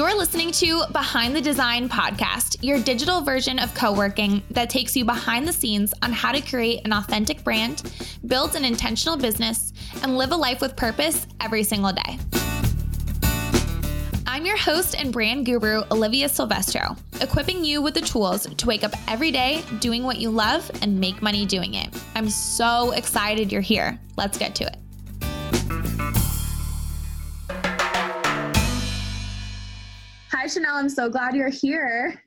You're listening to Behind the Design podcast, your digital version of co working that takes you behind the scenes on how to create an authentic brand, build an intentional business, and live a life with purpose every single day. I'm your host and brand guru, Olivia Silvestro, equipping you with the tools to wake up every day doing what you love and make money doing it. I'm so excited you're here. Let's get to it. Chanel. I'm so glad you're here.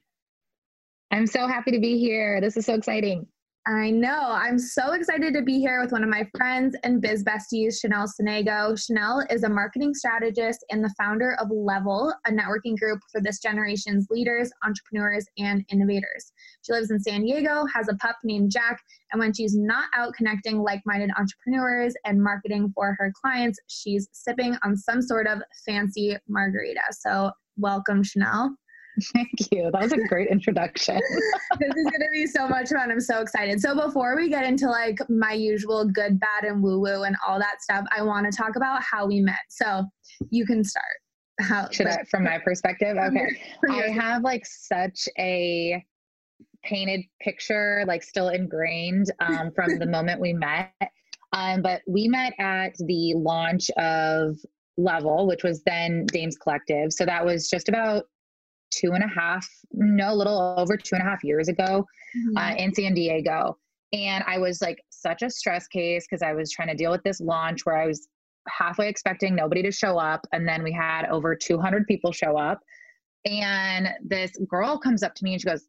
I'm so happy to be here. This is so exciting. I know. I'm so excited to be here with one of my friends and biz besties, Chanel Sonego. Chanel is a marketing strategist and the founder of Level, a networking group for this generation's leaders, entrepreneurs, and innovators. She lives in San Diego, has a pup named Jack, and when she's not out connecting like minded entrepreneurs and marketing for her clients, she's sipping on some sort of fancy margarita. So, welcome, Chanel. Thank you. That was a great introduction. this is going to be so much fun. I'm so excited. So, before we get into like my usual good, bad, and woo woo and all that stuff, I want to talk about how we met. So, you can start. How, Should I, from my perspective? Okay. I have like such a painted picture, like still ingrained um, from the moment we met. Um, but we met at the launch of Level, which was then Dames Collective. So that was just about two and a half, no, a little over two and a half years ago mm-hmm. uh, in San Diego. And I was like such a stress case because I was trying to deal with this launch where I was halfway expecting nobody to show up. And then we had over 200 people show up. And this girl comes up to me and she goes,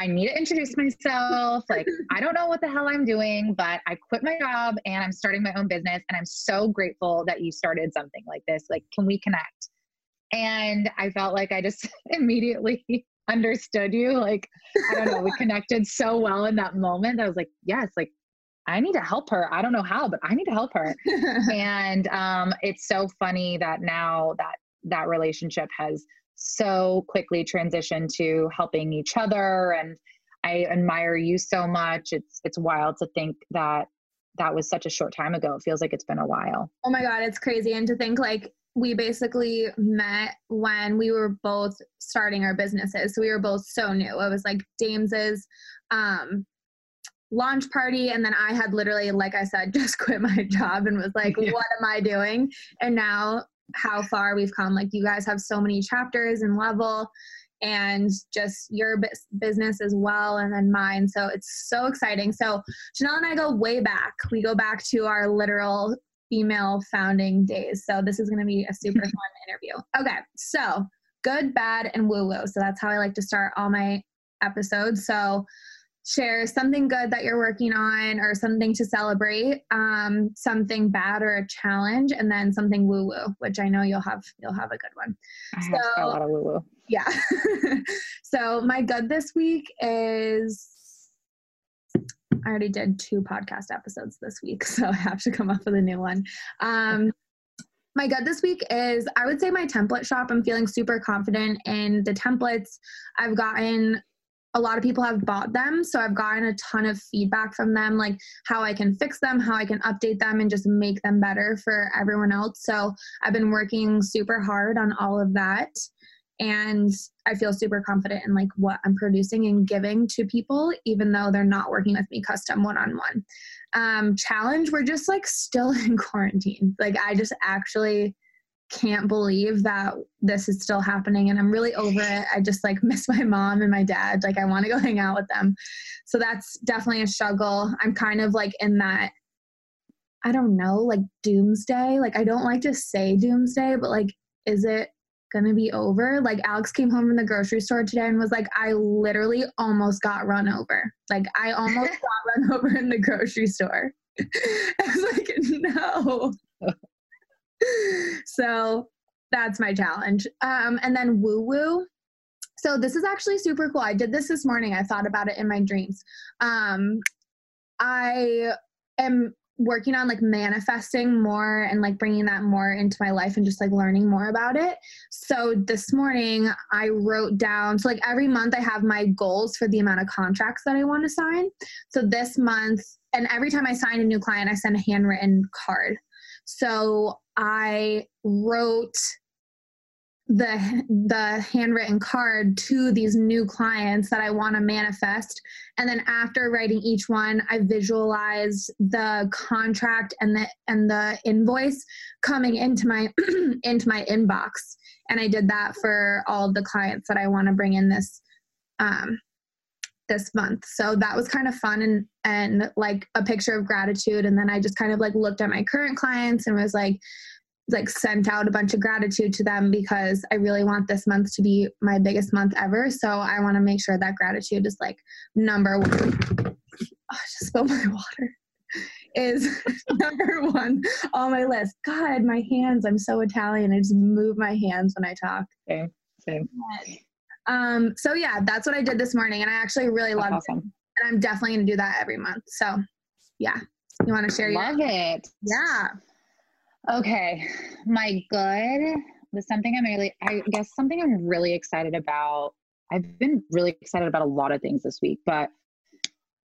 I need to introduce myself. Like, I don't know what the hell I'm doing, but I quit my job and I'm starting my own business. And I'm so grateful that you started something like this. Like, can we connect? And I felt like I just immediately understood you. Like, I don't know, we connected so well in that moment. I was like, yes, like, I need to help her. I don't know how, but I need to help her. and um, it's so funny that now that that relationship has so quickly transitioned to helping each other and I admire you so much. It's it's wild to think that that was such a short time ago. It feels like it's been a while. Oh my god, it's crazy and to think like we basically met when we were both starting our businesses. So we were both so new. It was like Dames's um, launch party. And then I had literally, like I said, just quit my job and was like, yeah. what am I doing? And now how far we've come. Like you guys have so many chapters and level and just your business as well and then mine so it's so exciting so chanel and i go way back we go back to our literal female founding days. So this is going to be a super fun interview. Okay, so good, bad, and woo woo. So that's how I like to start all my episodes. So share something good that you're working on or something to celebrate um, something bad or a challenge and then something woo woo which i know you'll have you'll have a good one I so, have a lot of woo woo yeah so my good this week is I already did two podcast episodes this week, so I have to come up with a new one. Um, my good this week is I would say my template shop. I'm feeling super confident in the templates. I've gotten a lot of people have bought them, so I've gotten a ton of feedback from them, like how I can fix them, how I can update them, and just make them better for everyone else. So I've been working super hard on all of that and I feel super confident in like what I'm producing and giving to people, even though they're not working with me custom one on one. Challenge, we're just like still in quarantine. Like, I just actually can't believe that this is still happening and I'm really over it. I just like miss my mom and my dad. Like, I want to go hang out with them. So, that's definitely a struggle. I'm kind of like in that. I don't know, like doomsday. Like, I don't like to say doomsday, but like, is it gonna be over. Like Alex came home from the grocery store today and was like, I literally almost got run over. Like I almost got run over in the grocery store. I was like, no. So that's my challenge. Um, and then woo woo. So this is actually super cool. I did this this morning. I thought about it in my dreams. Um, I am working on like manifesting more and like bringing that more into my life and just like learning more about it. So this morning I wrote down so like every month I have my goals for the amount of contracts that I want to sign. So this month and every time I sign a new client I send a handwritten card. So I wrote the the handwritten card to these new clients that I want to manifest. And then after writing each one I visualize the contract and the and the invoice coming into my into my inbox. And I did that for all the clients that I want to bring in this um this month. So that was kind of fun and and like a picture of gratitude. And then I just kind of like looked at my current clients and was like like sent out a bunch of gratitude to them because I really want this month to be my biggest month ever. So I want to make sure that gratitude is like number one. Oh, I just spilled my water. Is number one on my list. God, my hands. I'm so Italian. I just move my hands when I talk. Okay. Same. Um, so yeah, that's what I did this morning, and I actually really love awesome. it. And I'm definitely gonna do that every month. So yeah, you want to share? Love your- it. Yeah. Okay, my good was something I'm really, I guess, something I'm really excited about. I've been really excited about a lot of things this week, but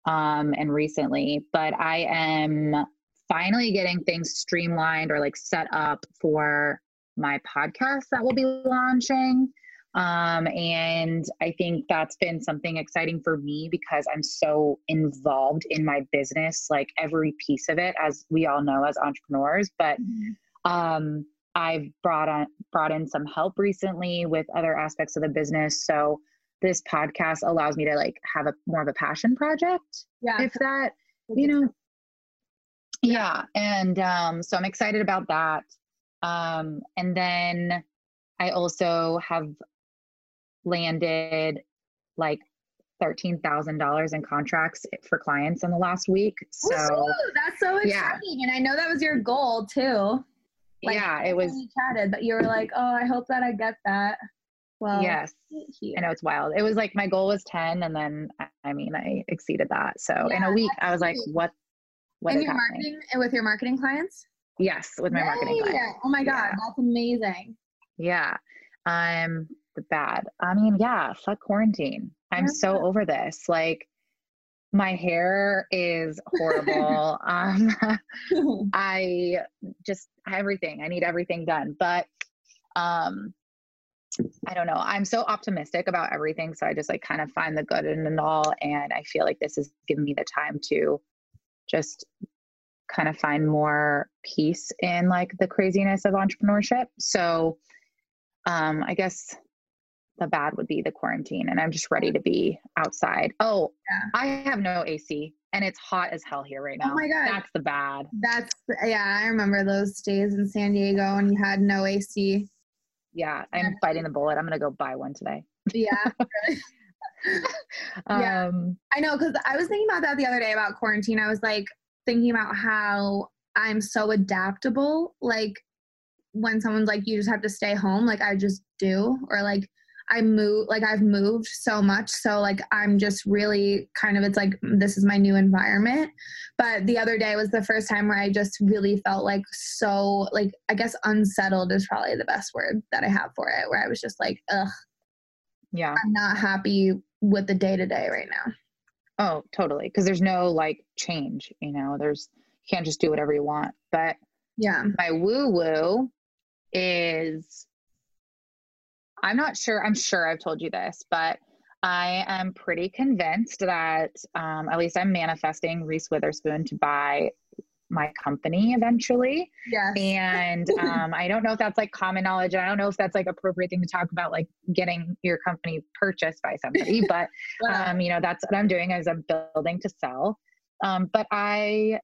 um, and recently, but I am finally getting things streamlined or like set up for my podcast that will be launching. Um, and I think that's been something exciting for me because I'm so involved in my business, like every piece of it, as we all know as entrepreneurs. But mm-hmm. um, I've brought on brought in some help recently with other aspects of the business. So this podcast allows me to like have a more of a passion project. Yeah. If that, you know. Yeah. And um, so I'm excited about that. Um, and then I also have landed like $13,000 in contracts for clients in the last week. So Ooh, that's so exciting. Yeah. And I know that was your goal too. Like, yeah, it was. We chatted, but you were like, oh, I hope that I get that. Well, yes, I know it's wild. It was like my goal was 10, and then I mean, I exceeded that. So yeah, in a week, I was like, what? What and your marketing and with your marketing clients? Yes, with my Yay! marketing clients. Oh my God, yeah. that's amazing. Yeah. Um, the bad. I mean, yeah, fuck quarantine. I'm so over this. Like, my hair is horrible. um, I just everything. I need everything done, but um, I don't know. I'm so optimistic about everything, so I just like kind of find the good in it all, and I feel like this has given me the time to just kind of find more peace in like the craziness of entrepreneurship. So, um, I guess the bad would be the quarantine and I'm just ready to be outside. Oh, yeah. I have no AC and it's hot as hell here right oh now. Oh my god. That's the bad. That's yeah, I remember those days in San Diego and you had no AC. Yeah, I'm biting the bullet. I'm going to go buy one today. Yeah. Really? yeah. Um, I know cuz I was thinking about that the other day about quarantine. I was like thinking about how I'm so adaptable like when someone's like you just have to stay home like I just do or like I move like I've moved so much so like I'm just really kind of it's like mm, this is my new environment. But the other day was the first time where I just really felt like so like I guess unsettled is probably the best word that I have for it where I was just like ugh yeah. I'm not happy with the day to day right now. Oh totally because there's no like change you know there's you can't just do whatever you want. But yeah. my woo woo is I'm not sure, I'm sure I've told you this, but I am pretty convinced that um, at least I'm manifesting Reese Witherspoon to buy my company eventually. Yes. And um, I don't know if that's like common knowledge. I don't know if that's like appropriate thing to talk about, like getting your company purchased by somebody. But wow. um, you know, that's what I'm doing as I'm building to sell. Um, but I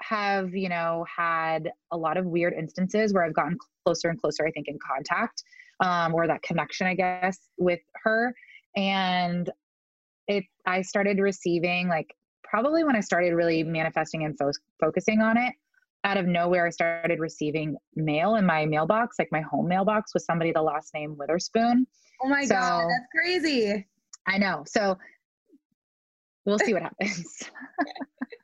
have, you know, had a lot of weird instances where I've gotten closer and closer, I think, in contact um, or that connection, I guess, with her. And it, I started receiving like probably when I started really manifesting and fo- focusing on it. Out of nowhere, I started receiving mail in my mailbox, like my home mailbox, with somebody the last name Witherspoon. Oh my so, god, that's crazy! I know. So we'll see what happens.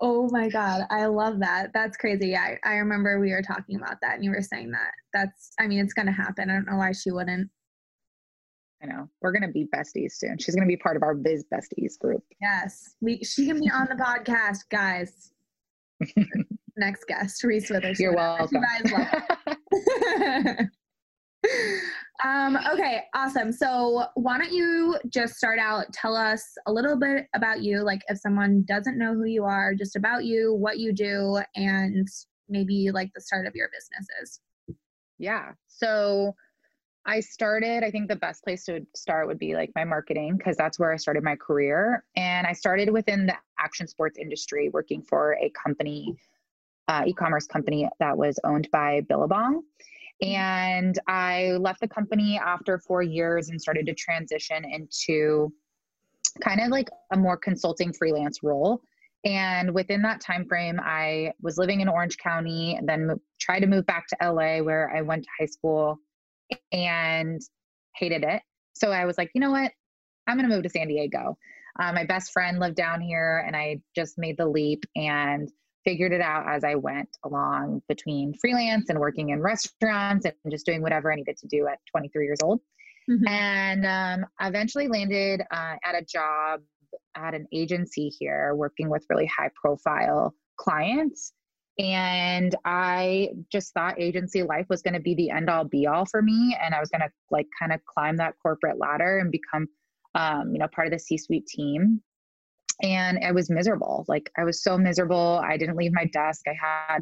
oh my god i love that. That's crazy. Yeah I, I, remember we were talking about that and you were saying that. That's i mean it's gonna happen. I don't know why she wouldn't. I know. We're gonna be besties soon. She's gonna be part of our biz besties group. Yes. We she can be on the podcast guys. Next guest reese Witherspoon. you're welcome um, okay, awesome. So, why don't you just start out? Tell us a little bit about you. Like, if someone doesn't know who you are, just about you, what you do, and maybe like the start of your businesses. Yeah. So, I started, I think the best place to start would be like my marketing, because that's where I started my career. And I started within the action sports industry, working for a company, uh, e commerce company that was owned by Billabong. Mm-hmm. And I left the company after four years and started to transition into kind of like a more consulting freelance role. And within that time frame, I was living in Orange County, then tried to move back to LA, where I went to high school, and hated it. So I was like, you know what? I'm going to move to San Diego. Uh, my best friend lived down here, and I just made the leap and figured it out as I went along between freelance and working in restaurants and just doing whatever I needed to do at 23 years old. Mm-hmm. And um, eventually landed uh, at a job at an agency here working with really high profile clients. And I just thought agency life was going to be the end all be all for me. And I was going to like kind of climb that corporate ladder and become, um, you know, part of the C suite team and I was miserable. Like I was so miserable. I didn't leave my desk. I had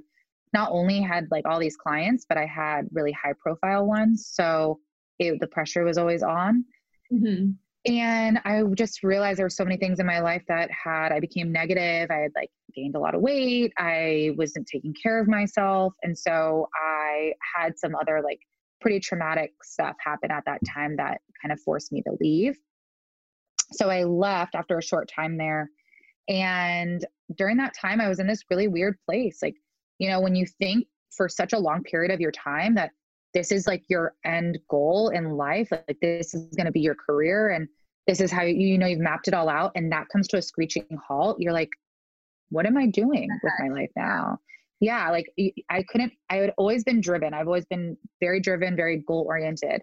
not only had like all these clients, but I had really high profile ones. So it, the pressure was always on. Mm-hmm. And I just realized there were so many things in my life that had, I became negative. I had like gained a lot of weight. I wasn't taking care of myself. And so I had some other like pretty traumatic stuff happen at that time that kind of forced me to leave. So I left after a short time there. And during that time, I was in this really weird place. Like, you know, when you think for such a long period of your time that this is like your end goal in life, like this is going to be your career and this is how you, you know, you've mapped it all out and that comes to a screeching halt, you're like, what am I doing with my life now? Yeah, like I couldn't, I had always been driven. I've always been very driven, very goal oriented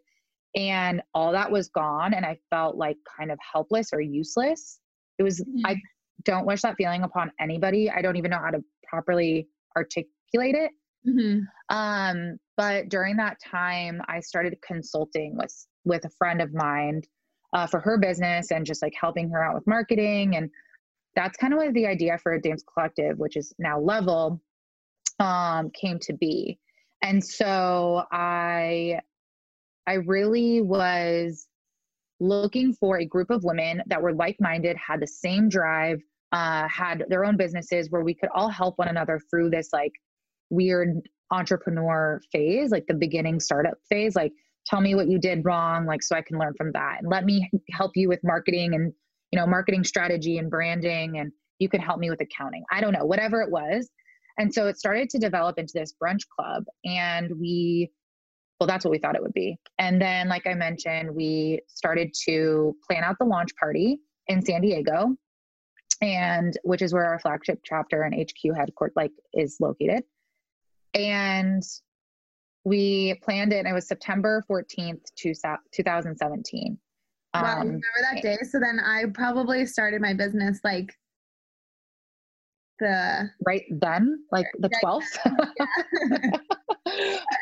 and all that was gone and i felt like kind of helpless or useless it was mm-hmm. i don't wish that feeling upon anybody i don't even know how to properly articulate it mm-hmm. um, but during that time i started consulting with with a friend of mine uh, for her business and just like helping her out with marketing and that's kind of where the idea for Dames Collective which is now level um, came to be and so i I really was looking for a group of women that were like minded, had the same drive, uh, had their own businesses where we could all help one another through this like weird entrepreneur phase, like the beginning startup phase. Like, tell me what you did wrong, like, so I can learn from that. And let me help you with marketing and, you know, marketing strategy and branding. And you can help me with accounting. I don't know, whatever it was. And so it started to develop into this brunch club. And we, well, that's what we thought it would be. And then, like I mentioned, we started to plan out the launch party in San Diego, and which is where our flagship chapter and HQ headquarters like is located. And we planned it, and it was September 14th, 2017. Wow, um, remember that day? So then I probably started my business like the right then, like the 12th.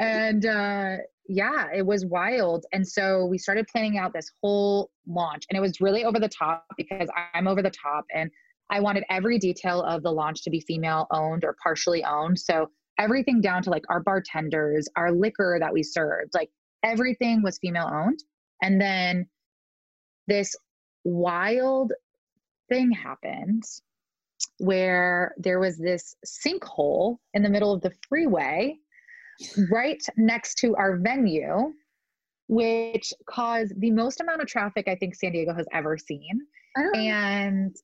and uh, yeah, it was wild. And so we started planning out this whole launch, and it was really over the top because I'm over the top, and I wanted every detail of the launch to be female owned or partially owned. So everything down to like our bartenders, our liquor that we served, like everything was female owned. And then this wild thing happened where there was this sinkhole in the middle of the freeway right next to our venue, which caused the most amount of traffic I think San Diego has ever seen. And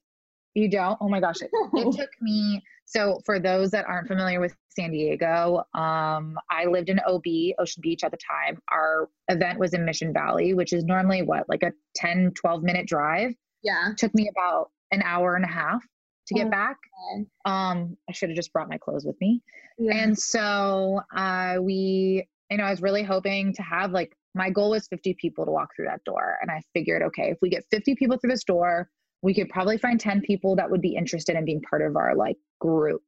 you don't? Oh my gosh. It, it, took me. So, for those that aren't familiar with San Diego, um, I lived in OB, Ocean Beach at the time. Our event was in Mission Valley, which is normally what, like a 10, 12 minute drive? Yeah. It took me about an hour and a half to get oh, back. Um, I should have just brought my clothes with me. Yeah. And so uh, we, you know, I was really hoping to have like my goal was 50 people to walk through that door. And I figured, okay, if we get 50 people through this door, we could probably find 10 people that would be interested in being part of our like group.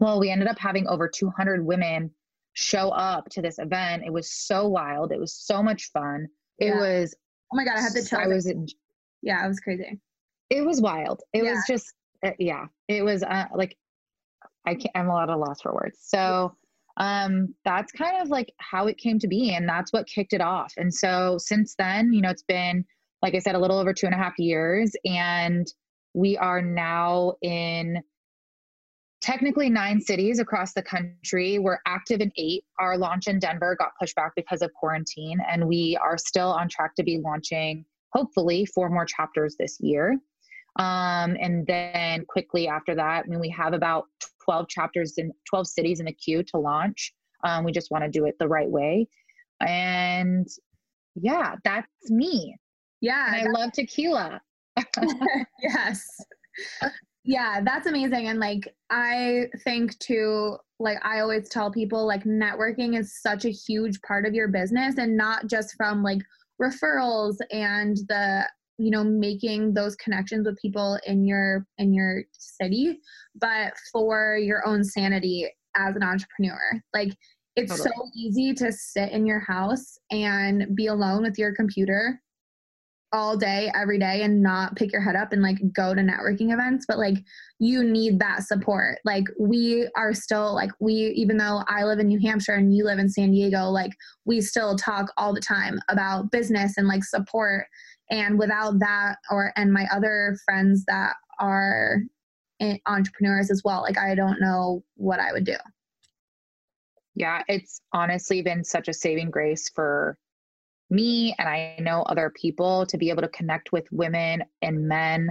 Well, we ended up having over 200 women show up to this event. It was so wild. It was so much fun. It yeah. was. Oh my god! I had to tell. I was. in, Yeah, it was crazy. It was wild. It yeah. was just. Uh, yeah. It was uh, like. I can't. I'm a lot of loss for words. So. Um, that's kind of like how it came to be, and that's what kicked it off. And so since then, you know, it's been like I said, a little over two and a half years, and we are now in technically nine cities across the country. We're active in eight. Our launch in Denver got pushed back because of quarantine, and we are still on track to be launching, hopefully, four more chapters this year. Um, and then quickly after that, I mean, we have about 12 chapters in 12 cities in the queue to launch. Um, we just want to do it the right way. And yeah, that's me. Yeah. And I love tequila. yes yeah that's amazing and like i think too like i always tell people like networking is such a huge part of your business and not just from like referrals and the you know making those connections with people in your in your city but for your own sanity as an entrepreneur like it's totally. so easy to sit in your house and be alone with your computer all day every day and not pick your head up and like go to networking events but like you need that support like we are still like we even though i live in new hampshire and you live in san diego like we still talk all the time about business and like support and without that or and my other friends that are entrepreneurs as well like i don't know what i would do yeah it's honestly been such a saving grace for me and I know other people to be able to connect with women and men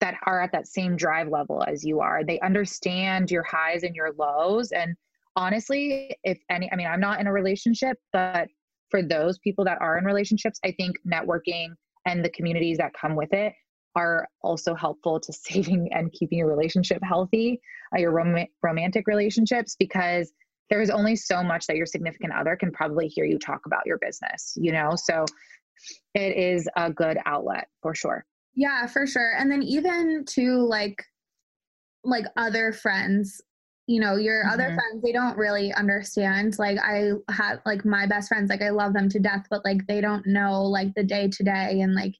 that are at that same drive level as you are. They understand your highs and your lows. And honestly, if any, I mean, I'm not in a relationship, but for those people that are in relationships, I think networking and the communities that come with it are also helpful to saving and keeping your relationship healthy, uh, your rom- romantic relationships, because there is only so much that your significant other can probably hear you talk about your business, you know? So it is a good outlet for sure. Yeah, for sure. And then even to like like other friends, you know, your mm-hmm. other friends, they don't really understand. Like I have like my best friends, like I love them to death, but like they don't know like the day to day and like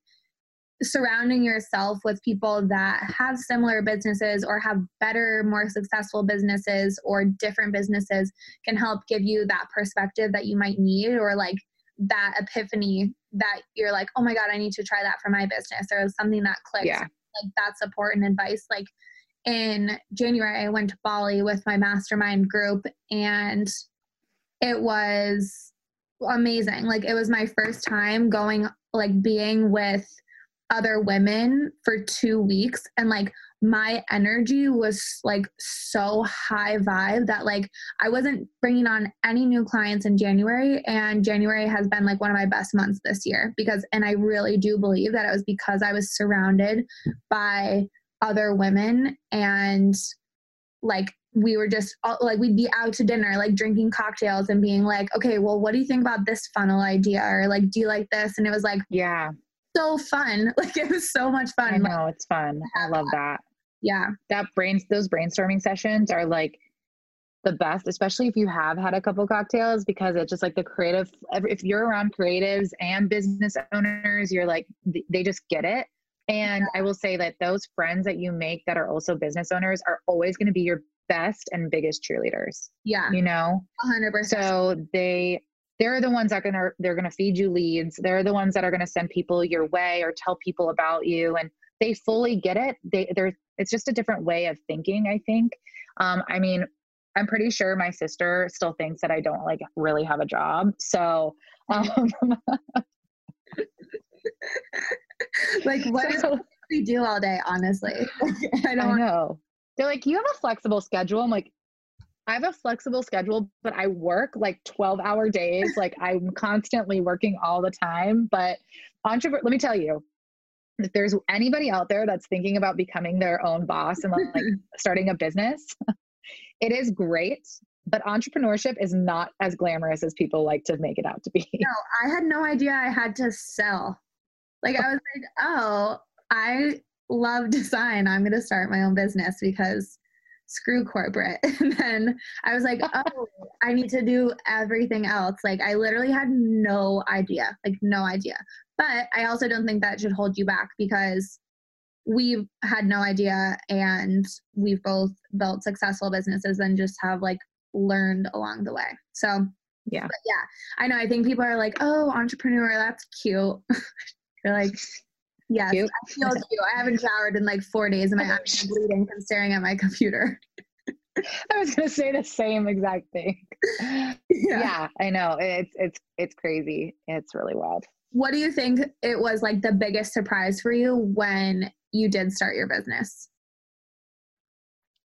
surrounding yourself with people that have similar businesses or have better, more successful businesses or different businesses can help give you that perspective that you might need or like that epiphany that you're like, oh my God, I need to try that for my business or something that clicks. Yeah. Like that support and advice. Like in January, I went to Bali with my mastermind group and it was amazing. Like it was my first time going, like being with other women for two weeks and like my energy was like so high vibe that like I wasn't bringing on any new clients in January and January has been like one of my best months this year because and I really do believe that it was because I was surrounded by other women and like we were just like we'd be out to dinner like drinking cocktails and being like okay well what do you think about this funnel idea or like do you like this and it was like yeah so fun. Like it was so much fun. I know it's fun. I love that. Yeah. That brains those brainstorming sessions are like the best, especially if you have had a couple cocktails because it's just like the creative if you're around creatives and business owners, you're like they just get it. And. I will say that those friends that you make that are also business owners are always going to be your best and biggest cheerleaders. Yeah. You know? 100%. So they they're the ones that are gonna they're gonna feed you leads they're the ones that are gonna send people your way or tell people about you and they fully get it they they're it's just a different way of thinking i think um, i mean i'm pretty sure my sister still thinks that i don't like really have a job so um, like what so, do we do all day honestly i don't I know they're like you have a flexible schedule i'm like I have a flexible schedule, but I work like 12 hour days. like I'm constantly working all the time. But entrepreneur, let me tell you, if there's anybody out there that's thinking about becoming their own boss and like starting a business, it is great. But entrepreneurship is not as glamorous as people like to make it out to be. No, I had no idea I had to sell. Like I was like, oh, I love design. I'm going to start my own business because screw corporate. And then I was like, oh, I need to do everything else. Like I literally had no idea, like no idea. But I also don't think that should hold you back because we've had no idea and we've both built successful businesses and just have like learned along the way. So yeah. yeah, I know. I think people are like, oh, entrepreneur, that's cute. You're like, yes, cute. I feel cute. I haven't showered in like four days and my oh eyes are bleeding from staring at my computer. I was gonna say the same exact thing. Yeah. yeah, I know. It's it's it's crazy. It's really wild. What do you think it was like the biggest surprise for you when you did start your business?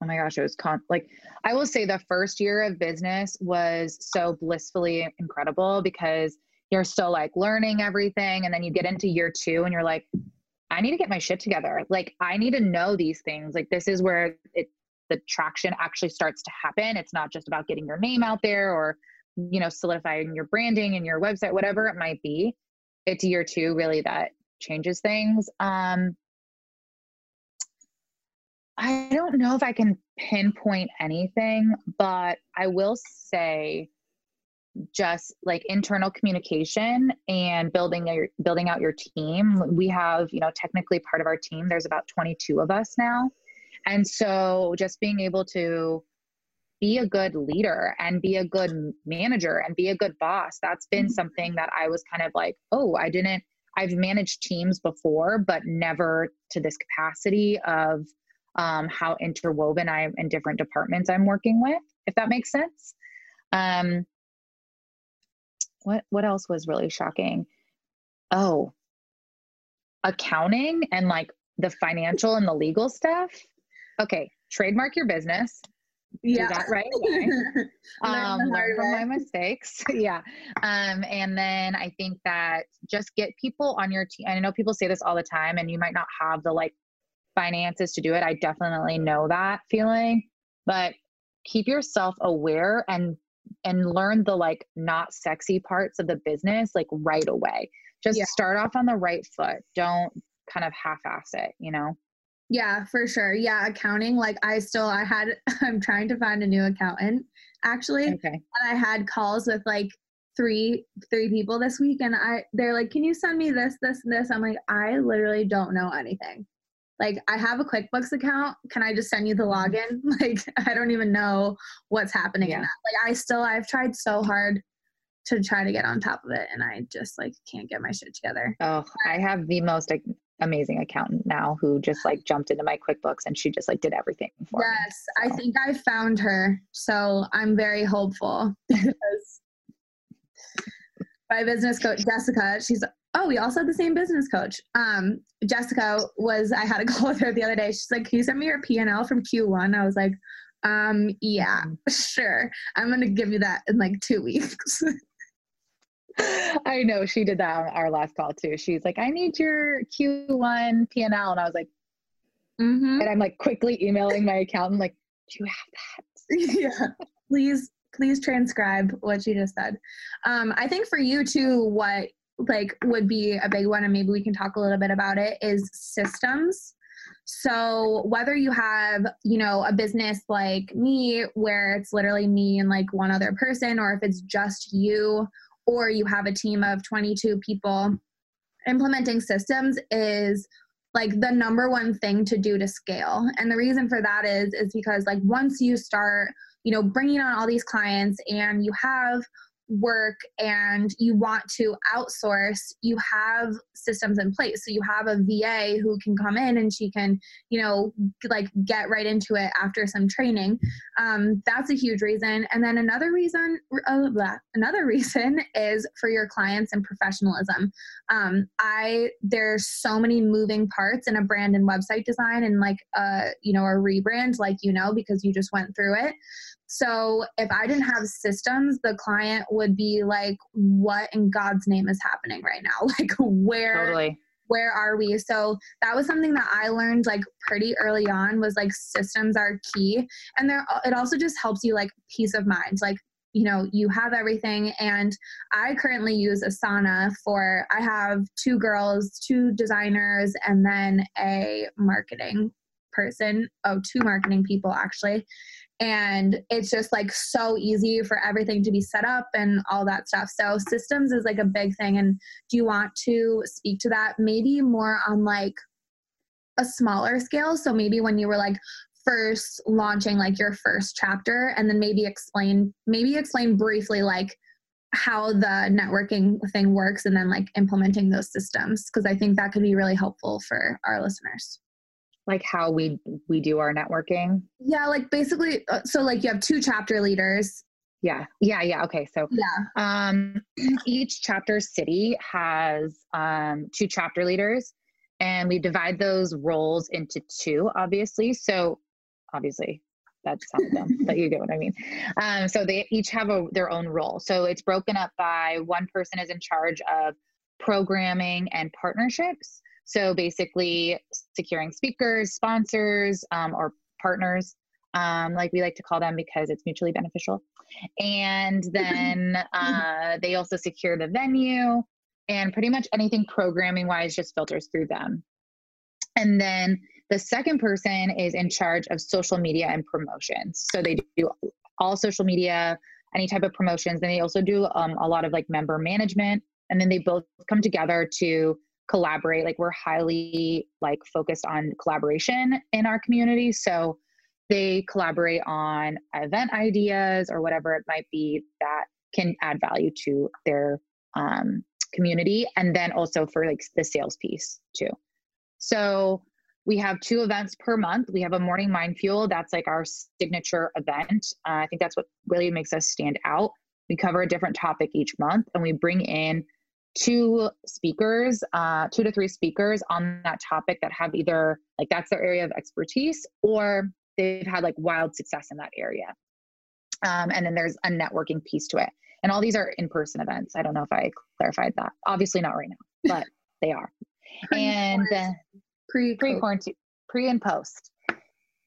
Oh my gosh, it was con like I will say the first year of business was so blissfully incredible because you're still like learning everything and then you get into year 2 and you're like I need to get my shit together. Like I need to know these things. Like this is where it the traction actually starts to happen. It's not just about getting your name out there or you know solidifying your branding and your website whatever it might be. It's year 2 really that changes things. Um I don't know if I can pinpoint anything, but I will say just like internal communication and building your building out your team. We have, you know, technically part of our team, there's about 22 of us now. And so just being able to be a good leader and be a good manager and be a good boss, that's been mm-hmm. something that I was kind of like, oh, I didn't I've managed teams before, but never to this capacity of um, how interwoven I am in different departments I'm working with, if that makes sense. Um, what what else was really shocking? Oh, accounting and like the financial and the legal stuff. Okay, trademark your business. Yeah. Do that right away. um, learn from my mistakes. yeah. Um, and then I think that just get people on your team. I know people say this all the time, and you might not have the like finances to do it. I definitely know that feeling, but keep yourself aware and and learn the like not sexy parts of the business like right away. Just yeah. start off on the right foot. Don't kind of half-ass it, you know. Yeah, for sure. Yeah, accounting like I still I had I'm trying to find a new accountant actually. Okay. And I had calls with like three three people this week and I they're like, "Can you send me this this this?" I'm like, "I literally don't know anything." Like i have a quickbooks account. Can i just send you the mm-hmm. login? Like i don't even know what's happening yeah. in that. Like i still i've tried so hard to try to get on top of it and i just like can't get my shit together. Oh i have the most like, amazing accountant now who just like jumped into my quickbooks and she just like did everything for yes me, so. i think i found her so i'm very hopeful because my business coach jessica she's oh, we also had the same business coach. Um, Jessica was, I had a call with her the other day. She's like, can you send me your P&L from Q1? I was like, um, yeah, sure. I'm going to give you that in like two weeks. I know she did that on our last call too. She's like, I need your Q1 P&L. And I was like, mm-hmm. and I'm like quickly emailing my accountant, like, do you have that? yeah. Please, please transcribe what you just said. Um, I think for you too, what like would be a big one and maybe we can talk a little bit about it is systems. So whether you have you know a business like me where it's literally me and like one other person or if it's just you or you have a team of 22 people implementing systems is like the number one thing to do to scale. And the reason for that is is because like once you start you know bringing on all these clients and you have work and you want to outsource, you have systems in place. So you have a VA who can come in and she can, you know, like get right into it after some training. Um, that's a huge reason. And then another reason, uh, blah, another reason is for your clients and professionalism. Um, I there's so many moving parts in a brand and website design and like uh, you know, a rebrand, like you know, because you just went through it. So if I didn't have systems, the client would be like, what in God's name is happening right now? Like where totally. where are we? So that was something that I learned like pretty early on was like systems are key. And there it also just helps you like peace of mind. Like you know you have everything and i currently use asana for i have two girls two designers and then a marketing person, oh, two marketing people actually. And it's just like so easy for everything to be set up and all that stuff. So systems is like a big thing. And do you want to speak to that maybe more on like a smaller scale? So maybe when you were like first launching like your first chapter and then maybe explain maybe explain briefly like how the networking thing works and then like implementing those systems because I think that could be really helpful for our listeners. Like how we we do our networking? Yeah, like basically uh, so like you have two chapter leaders. Yeah. Yeah, yeah. Okay. So yeah. Um each chapter city has um two chapter leaders and we divide those roles into two obviously. So obviously that's of them, but you get what I mean. Um, so they each have a, their own role. So it's broken up by one person is in charge of programming and partnerships. So basically, securing speakers, sponsors, um, or partners, um, like we like to call them because it's mutually beneficial. And then uh, they also secure the venue and pretty much anything programming wise just filters through them. And then the second person is in charge of social media and promotions. So they do all social media, any type of promotions. And they also do um, a lot of like member management. And then they both come together to collaborate. Like we're highly like focused on collaboration in our community. So they collaborate on event ideas or whatever it might be that can add value to their um, community. And then also for like the sales piece too. So we have two events per month. We have a morning mind fuel. That's like our signature event. Uh, I think that's what really makes us stand out. We cover a different topic each month and we bring in two speakers, uh, two to three speakers on that topic that have either like that's their area of expertise or they've had like wild success in that area. Um, and then there's a networking piece to it. And all these are in person events. I don't know if I clarified that. Obviously, not right now, but they are. and uh, pre pre quarantine, pre and post.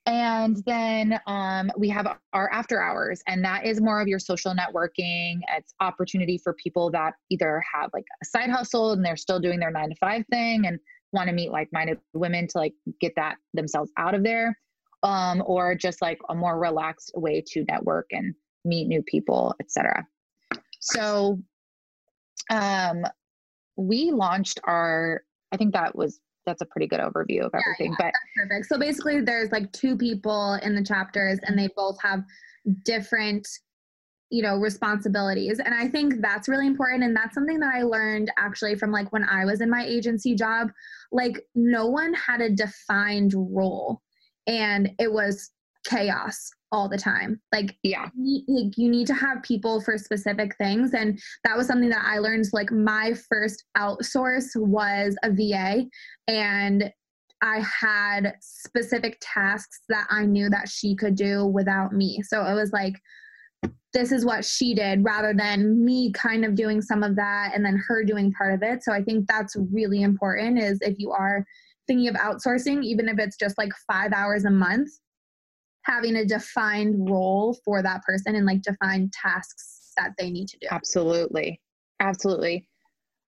And then um, we have our after hours, and that is more of your social networking. It's opportunity for people that either have like a side hustle and they're still doing their nine to five thing and want to meet like-minded women to like get that themselves out of there, um, or just like a more relaxed way to network and meet new people, etc. So, um, we launched our. I think that was that's a pretty good overview of everything. Yeah, yeah, but perfect. So basically, there's like two people in the chapters, and they both have different you know responsibilities and i think that's really important and that's something that i learned actually from like when i was in my agency job like no one had a defined role and it was chaos all the time. Like, yeah, you, like you need to have people for specific things, and that was something that I learned. Like, my first outsource was a VA, and I had specific tasks that I knew that she could do without me. So it was like, this is what she did rather than me kind of doing some of that and then her doing part of it. So I think that's really important is if you are thinking of outsourcing, even if it's just like five hours a month, having a defined role for that person and like defined tasks that they need to do. Absolutely. Absolutely.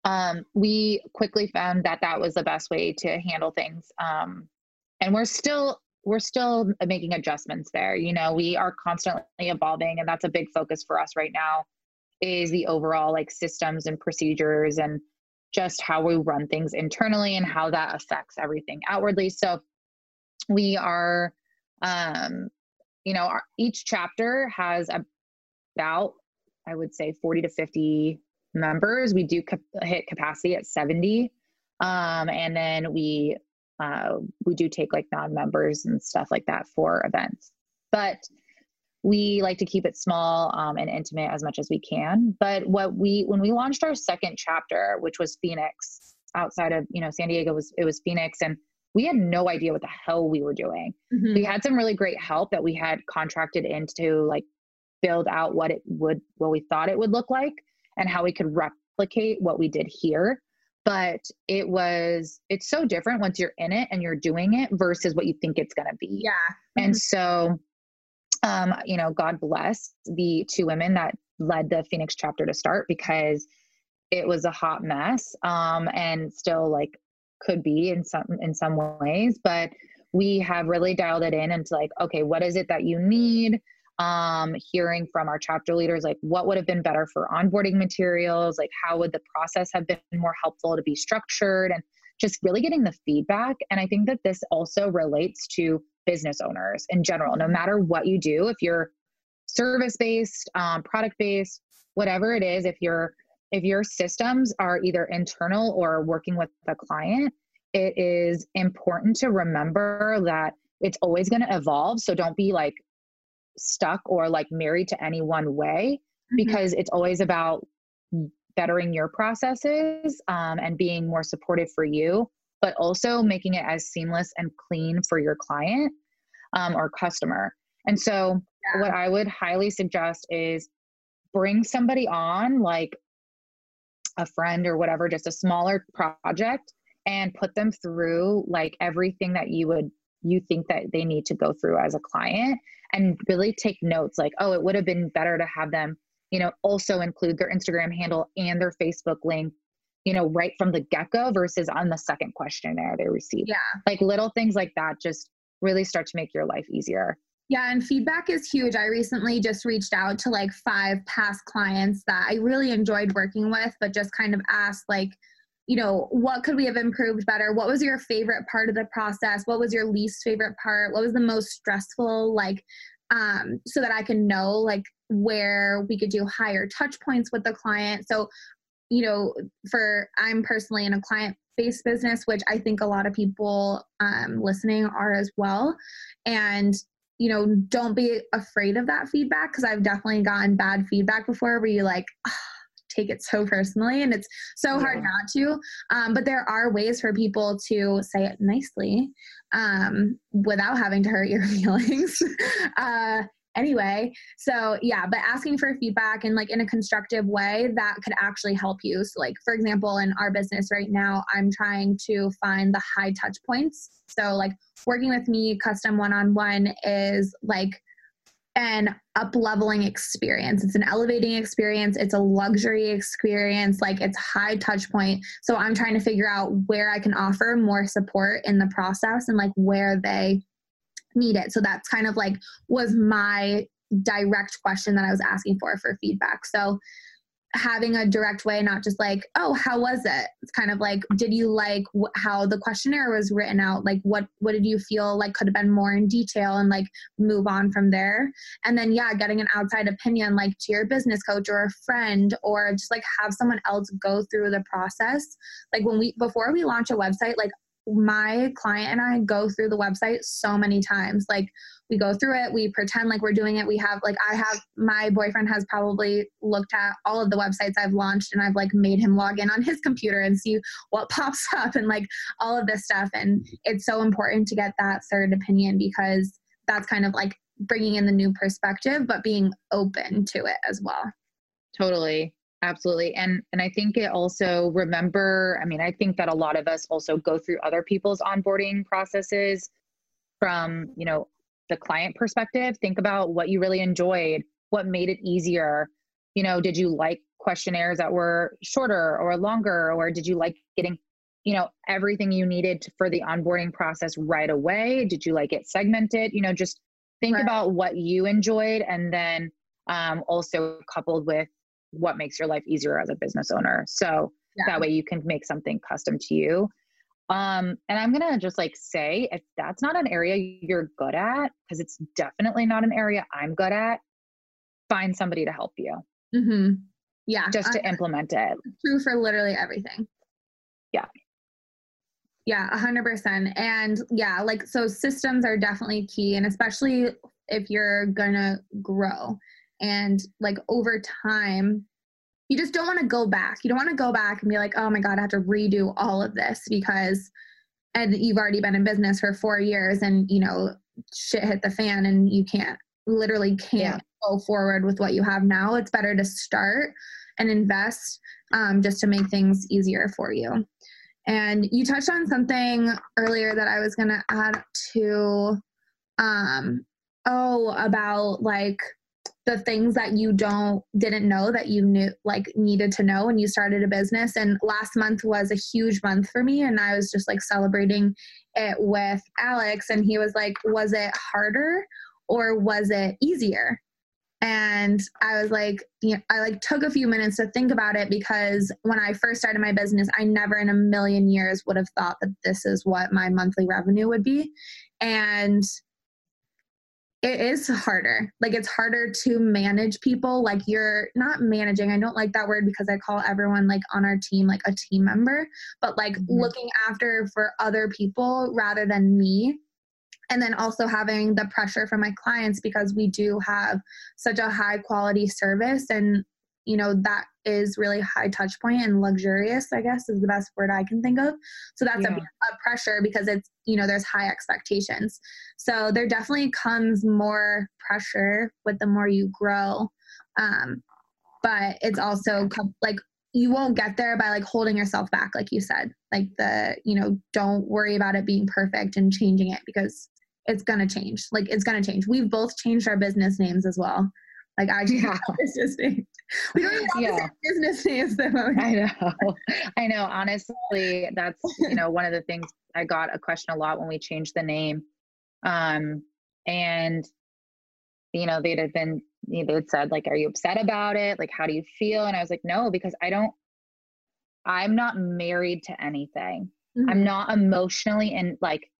Um, we quickly found that that was the best way to handle things. Um, and we're still we're still making adjustments there. You know, we are constantly evolving, and that's a big focus for us right now. Is the overall like systems and procedures and just how we run things internally and how that affects everything outwardly. So we are um, you know, our, each chapter has about, I would say, 40 to 50 members. We do cap- hit capacity at 70. Um, and then we uh, we do take like non-members and stuff like that for events. But we like to keep it small um, and intimate as much as we can. But what we when we launched our second chapter, which was Phoenix, outside of you know San Diego was it was Phoenix, and we had no idea what the hell we were doing. Mm-hmm. We had some really great help that we had contracted into like build out what it would what we thought it would look like and how we could replicate what we did here but it was it's so different once you're in it and you're doing it versus what you think it's going to be yeah mm-hmm. and so um you know god bless the two women that led the phoenix chapter to start because it was a hot mess um and still like could be in some in some ways but we have really dialed it in into like, okay, what is it that you need? Um, hearing from our chapter leaders, like what would have been better for onboarding materials, like how would the process have been more helpful to be structured, and just really getting the feedback. And I think that this also relates to business owners in general, no matter what you do, if you're service based, um, product based, whatever it is, if you're if your systems are either internal or working with the client, it is important to remember that it's always going to evolve. So don't be like stuck or like married to any one way mm-hmm. because it's always about bettering your processes um, and being more supportive for you, but also making it as seamless and clean for your client um, or customer. And so, yeah. what I would highly suggest is bring somebody on, like a friend or whatever, just a smaller project, and put them through like everything that you would you think that they need to go through as a client and really take notes like oh it would have been better to have them you know also include their instagram handle and their facebook link you know right from the get-go versus on the second questionnaire they receive. Yeah. Like little things like that just really start to make your life easier yeah, and feedback is huge. I recently just reached out to like five past clients that I really enjoyed working with, but just kind of asked, like, you know, what could we have improved better? What was your favorite part of the process? What was your least favorite part? What was the most stressful? Like, um, so that I can know like where we could do higher touch points with the client. So, you know, for I'm personally in a client based business, which I think a lot of people um, listening are as well. And you know, don't be afraid of that feedback because I've definitely gotten bad feedback before where you like oh, take it so personally and it's so yeah. hard not to. Um, but there are ways for people to say it nicely um, without having to hurt your feelings. uh, anyway so yeah but asking for feedback and like in a constructive way that could actually help you so like for example in our business right now i'm trying to find the high touch points so like working with me custom one-on-one is like an up leveling experience. It's an elevating experience. It's a luxury experience. Like it's high touch point. So I'm trying to figure out where I can offer more support in the process and like where they need it. So that's kind of like was my direct question that I was asking for for feedback. So having a direct way, not just like, oh, how was it? It's kind of like, did you like wh- how the questionnaire was written out? Like, what what did you feel like could have been more in detail, and like move on from there. And then yeah, getting an outside opinion, like to your business coach or a friend, or just like have someone else go through the process. Like when we before we launch a website, like my client and I go through the website so many times. Like we go through it, we pretend like we're doing it. We have like I have my boyfriend has probably looked at all of the websites I've launched and I've like made him log in on his computer and see what pops up and like all of this stuff and it's so important to get that third opinion because that's kind of like bringing in the new perspective but being open to it as well. Totally absolutely and and i think it also remember i mean i think that a lot of us also go through other people's onboarding processes from you know the client perspective. Think about what you really enjoyed what made it easier. You know did you like questionnaires that were shorter or longer or did you like getting you know everything you needed for the onboarding process right away? Did you like it segmented? You know just think right. about what you enjoyed and then um, also coupled with what makes your life easier as a business owner. So yeah. that way you can make something custom to you. Um, and I'm gonna just like say if that's not an area you're good at, because it's definitely not an area I'm good at, find somebody to help you. Mm-hmm. Yeah. Just to I, implement it. True for literally everything. Yeah. Yeah, a hundred percent. And yeah, like so systems are definitely key. And especially if you're gonna grow and like over time you just don't want to go back. You don't want to go back and be like oh my god i have to redo all of this because and you've already been in business for four years and you know shit hit the fan and you can't literally can't yeah. go forward with what you have now. It's better to start and invest um, just to make things easier for you. And you touched on something earlier that i was going to add to um, oh about like the things that you don't didn't know that you knew like needed to know when you started a business. And last month was a huge month for me and i was just like celebrating it with alex and he was like was it harder or was it easier? And i was like you know, i like took a few minutes to think about it because when i first started my business i never in a million years would have thought that this is what my monthly revenue would be. And it is harder. Like it's harder to manage people. Like you're not managing. I don't like that word because I call everyone like on our team like a team member, but like mm-hmm. looking after for other people rather than me. And then also having the pressure from my clients because we do have such a high quality service and you know that is really high touch point and luxurious i guess is the best word i can think of so that's yeah. a, a, pressure because it's you know there's high expectations so there definitely comes more pressure with the more you grow um, but it's also like you won't get there by like holding yourself back like you said like the you know don't worry about it being perfect and changing it because it's going to change like it's going to change we've both changed our business names as well like I just yeah. business. We don't even yeah. business names though. I know. I know. Honestly, that's you know one of the things I got a question a lot when we changed the name. Um, and you know they'd have been they'd said like, "Are you upset about it? Like, how do you feel?" And I was like, "No, because I don't. I'm not married to anything. Mm-hmm. I'm not emotionally and like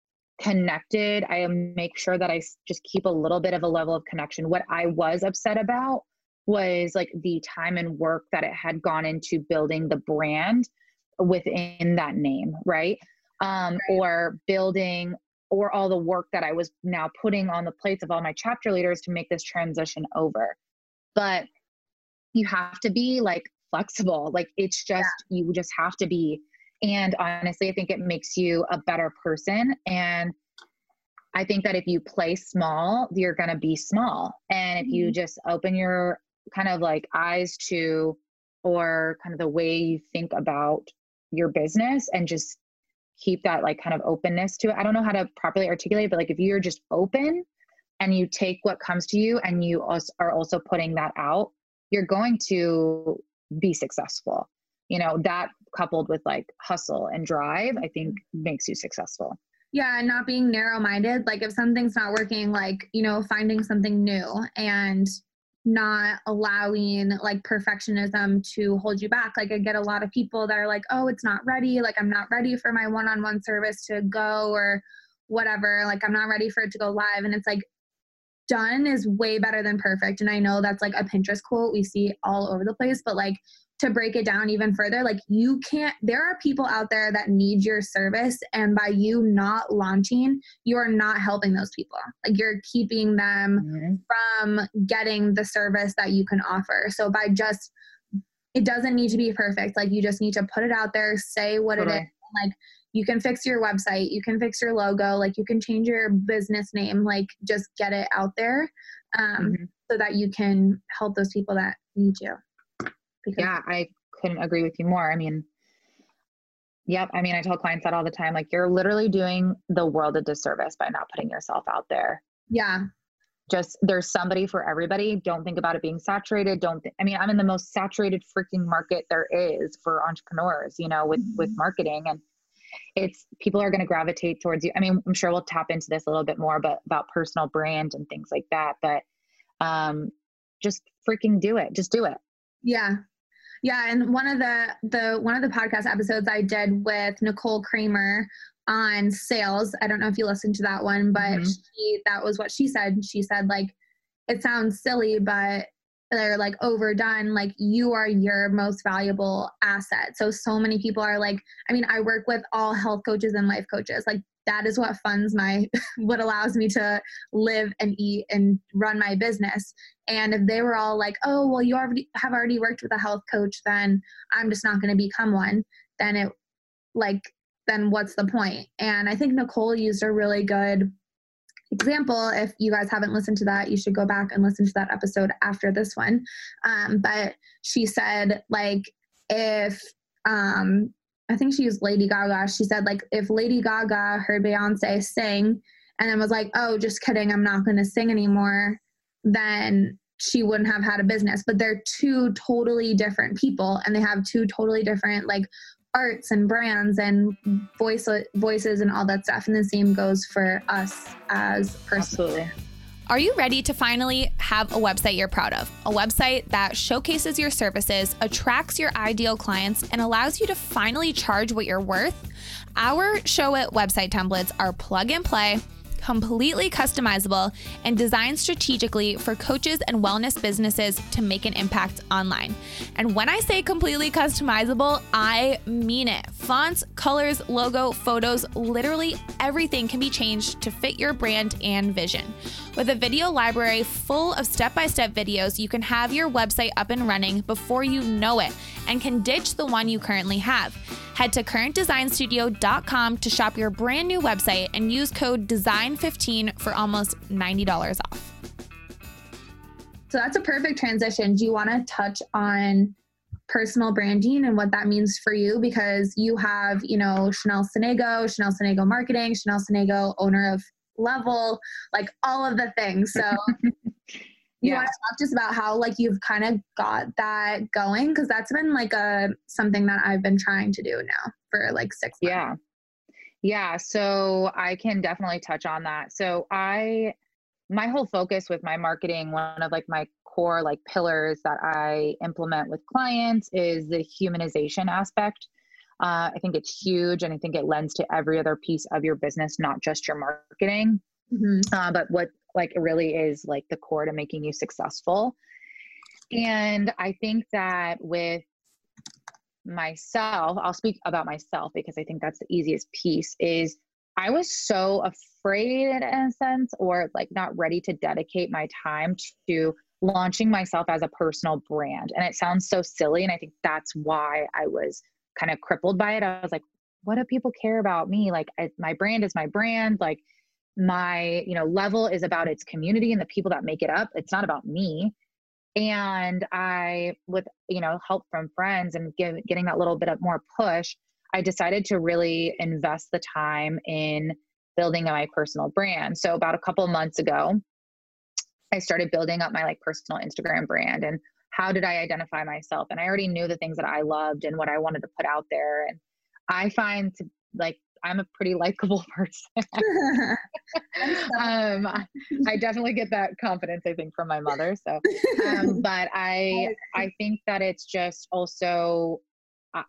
connected. I make sure that I just keep a little bit of a level of connection. What I was upset about was like the time and work that it had gone into building the brand within that name, right? Um, right. Or building, or all the work that I was now putting on the plates of all my chapter leaders to make this transition over. But you have to be like flexible. Like it's just, yeah. you just have to be and honestly, I think it makes you a better person. And I think that if you play small, you're going to be small. And if you mm-hmm. just open your kind of like eyes to, or kind of the way you think about your business and just keep that like kind of openness to it. I don't know how to properly articulate, but like if you're just open and you take what comes to you and you also are also putting that out, you're going to be successful. You know, that coupled with like hustle and drive, I think mm-hmm. makes you successful. Yeah, and not being narrow minded. Like if something's not working, like, you know, finding something new and not allowing like perfectionism to hold you back. Like I get a lot of people that are like, oh, it's not ready. Like I'm not ready for my one on one service to go or whatever. Like I'm not ready for it to go live. And it's like, done is way better than perfect. And I know that's like a Pinterest quote we see all over the place, but like to break it down even further, like you can't, there are people out there that need your service. And by you not launching, you are not helping those people. Like you're keeping them mm-hmm. from getting the service that you can offer. So by just, it doesn't need to be perfect. Like you just need to put it out there, say what it is. Like you can fix your website, you can fix your logo, like you can change your business name, like just get it out there um, mm-hmm. so that you can help those people that need you. Because yeah, I couldn't agree with you more. I mean, yep. I mean, I tell clients that all the time. Like, you're literally doing the world a disservice by not putting yourself out there. Yeah. Just there's somebody for everybody. Don't think about it being saturated. Don't. Th- I mean, I'm in the most saturated freaking market there is for entrepreneurs. You know, with mm-hmm. with marketing and it's people are going to gravitate towards you. I mean, I'm sure we'll tap into this a little bit more, but about personal brand and things like that. But um, just freaking do it. Just do it. Yeah. Yeah, and one of the the one of the podcast episodes I did with Nicole Kramer on sales. I don't know if you listened to that one, but mm-hmm. she that was what she said. She said like it sounds silly, but they're like overdone like you are your most valuable asset so so many people are like i mean i work with all health coaches and life coaches like that is what funds my what allows me to live and eat and run my business. And if they were all like oh well you already have already worked with a health coach then i'm just not going to become one then it like then what's the point? And i think nicole used a really good example. If you guys haven't listened to that you should go back and listen to that episode after this one. Um, but she said like if um, I think she used Lady Gaga. She said like if Lady Gaga heard Beyonce sing and then was like, "Oh, just kidding, I'm not going to sing anymore," then she wouldn't have had a business but they're two totally different people and they have two totally different like arts and brands and voice voices and all that stuff and the same goes for us as personal Absolutely. Are you ready to finally have a website you're proud of? A website that showcases your services, attracts your ideal clients, and allows you to finally charge what you're worth? Our Showit website templates are plug and play completely customizable, and designed strategically for coaches and wellness businesses to make an impact online. And when I say completely customizable, I mean it. Fonts, colors, logo, photos, literally everything can be changed to fit your brand and vision. With a video library full of step by step videos, you can have your website up and running before you know it and can ditch the one you currently have. Head to currentdesignstudio.com to shop your brand new website and use code DESIGN15 for almost $90 off. So that's a perfect transition. Do you want to touch on personal branding and what that means for you? Because you have, you know, Chanel Sonego, Chanel Sonego Marketing, Chanel Sonego, owner of Level, like all of the things. So you yeah. want to talk just about how like you've kind of got that going because that's been like a something that i've been trying to do now for like six months. yeah yeah so i can definitely touch on that. So i my whole focus with my marketing one of like my core like pillars that i implement with clients is the humanization aspect. Uh, i think it's huge and i think it lends to every other piece of your business not just your marketing. Mm-hmm. uh, but what like it really is like the core to making you successful. And i think that with myself i'll speak about myself because i think that's the easiest piece is i was so afraid in a sense or like not ready to dedicate my time to launching myself as a personal brand. And it sounds so silly and i think that's why i was kind of crippled by it. I was like what do people care about me? Like I, my brand is my brand. Like my you know level is about its community and the people that make it up. It's not about me and i with you know help from friends and give, getting that little bit of more push i decided to really invest the time in building my personal brand. So about a couple months ago i started building up my like personal instagram brand and how did i identify myself? And i already knew the things that i loved and what i wanted to put out there. And i find to like I'm a pretty likable person. um, I definitely get that confidence, I think, from my mother. So, um, but I, I think that it's just also, I,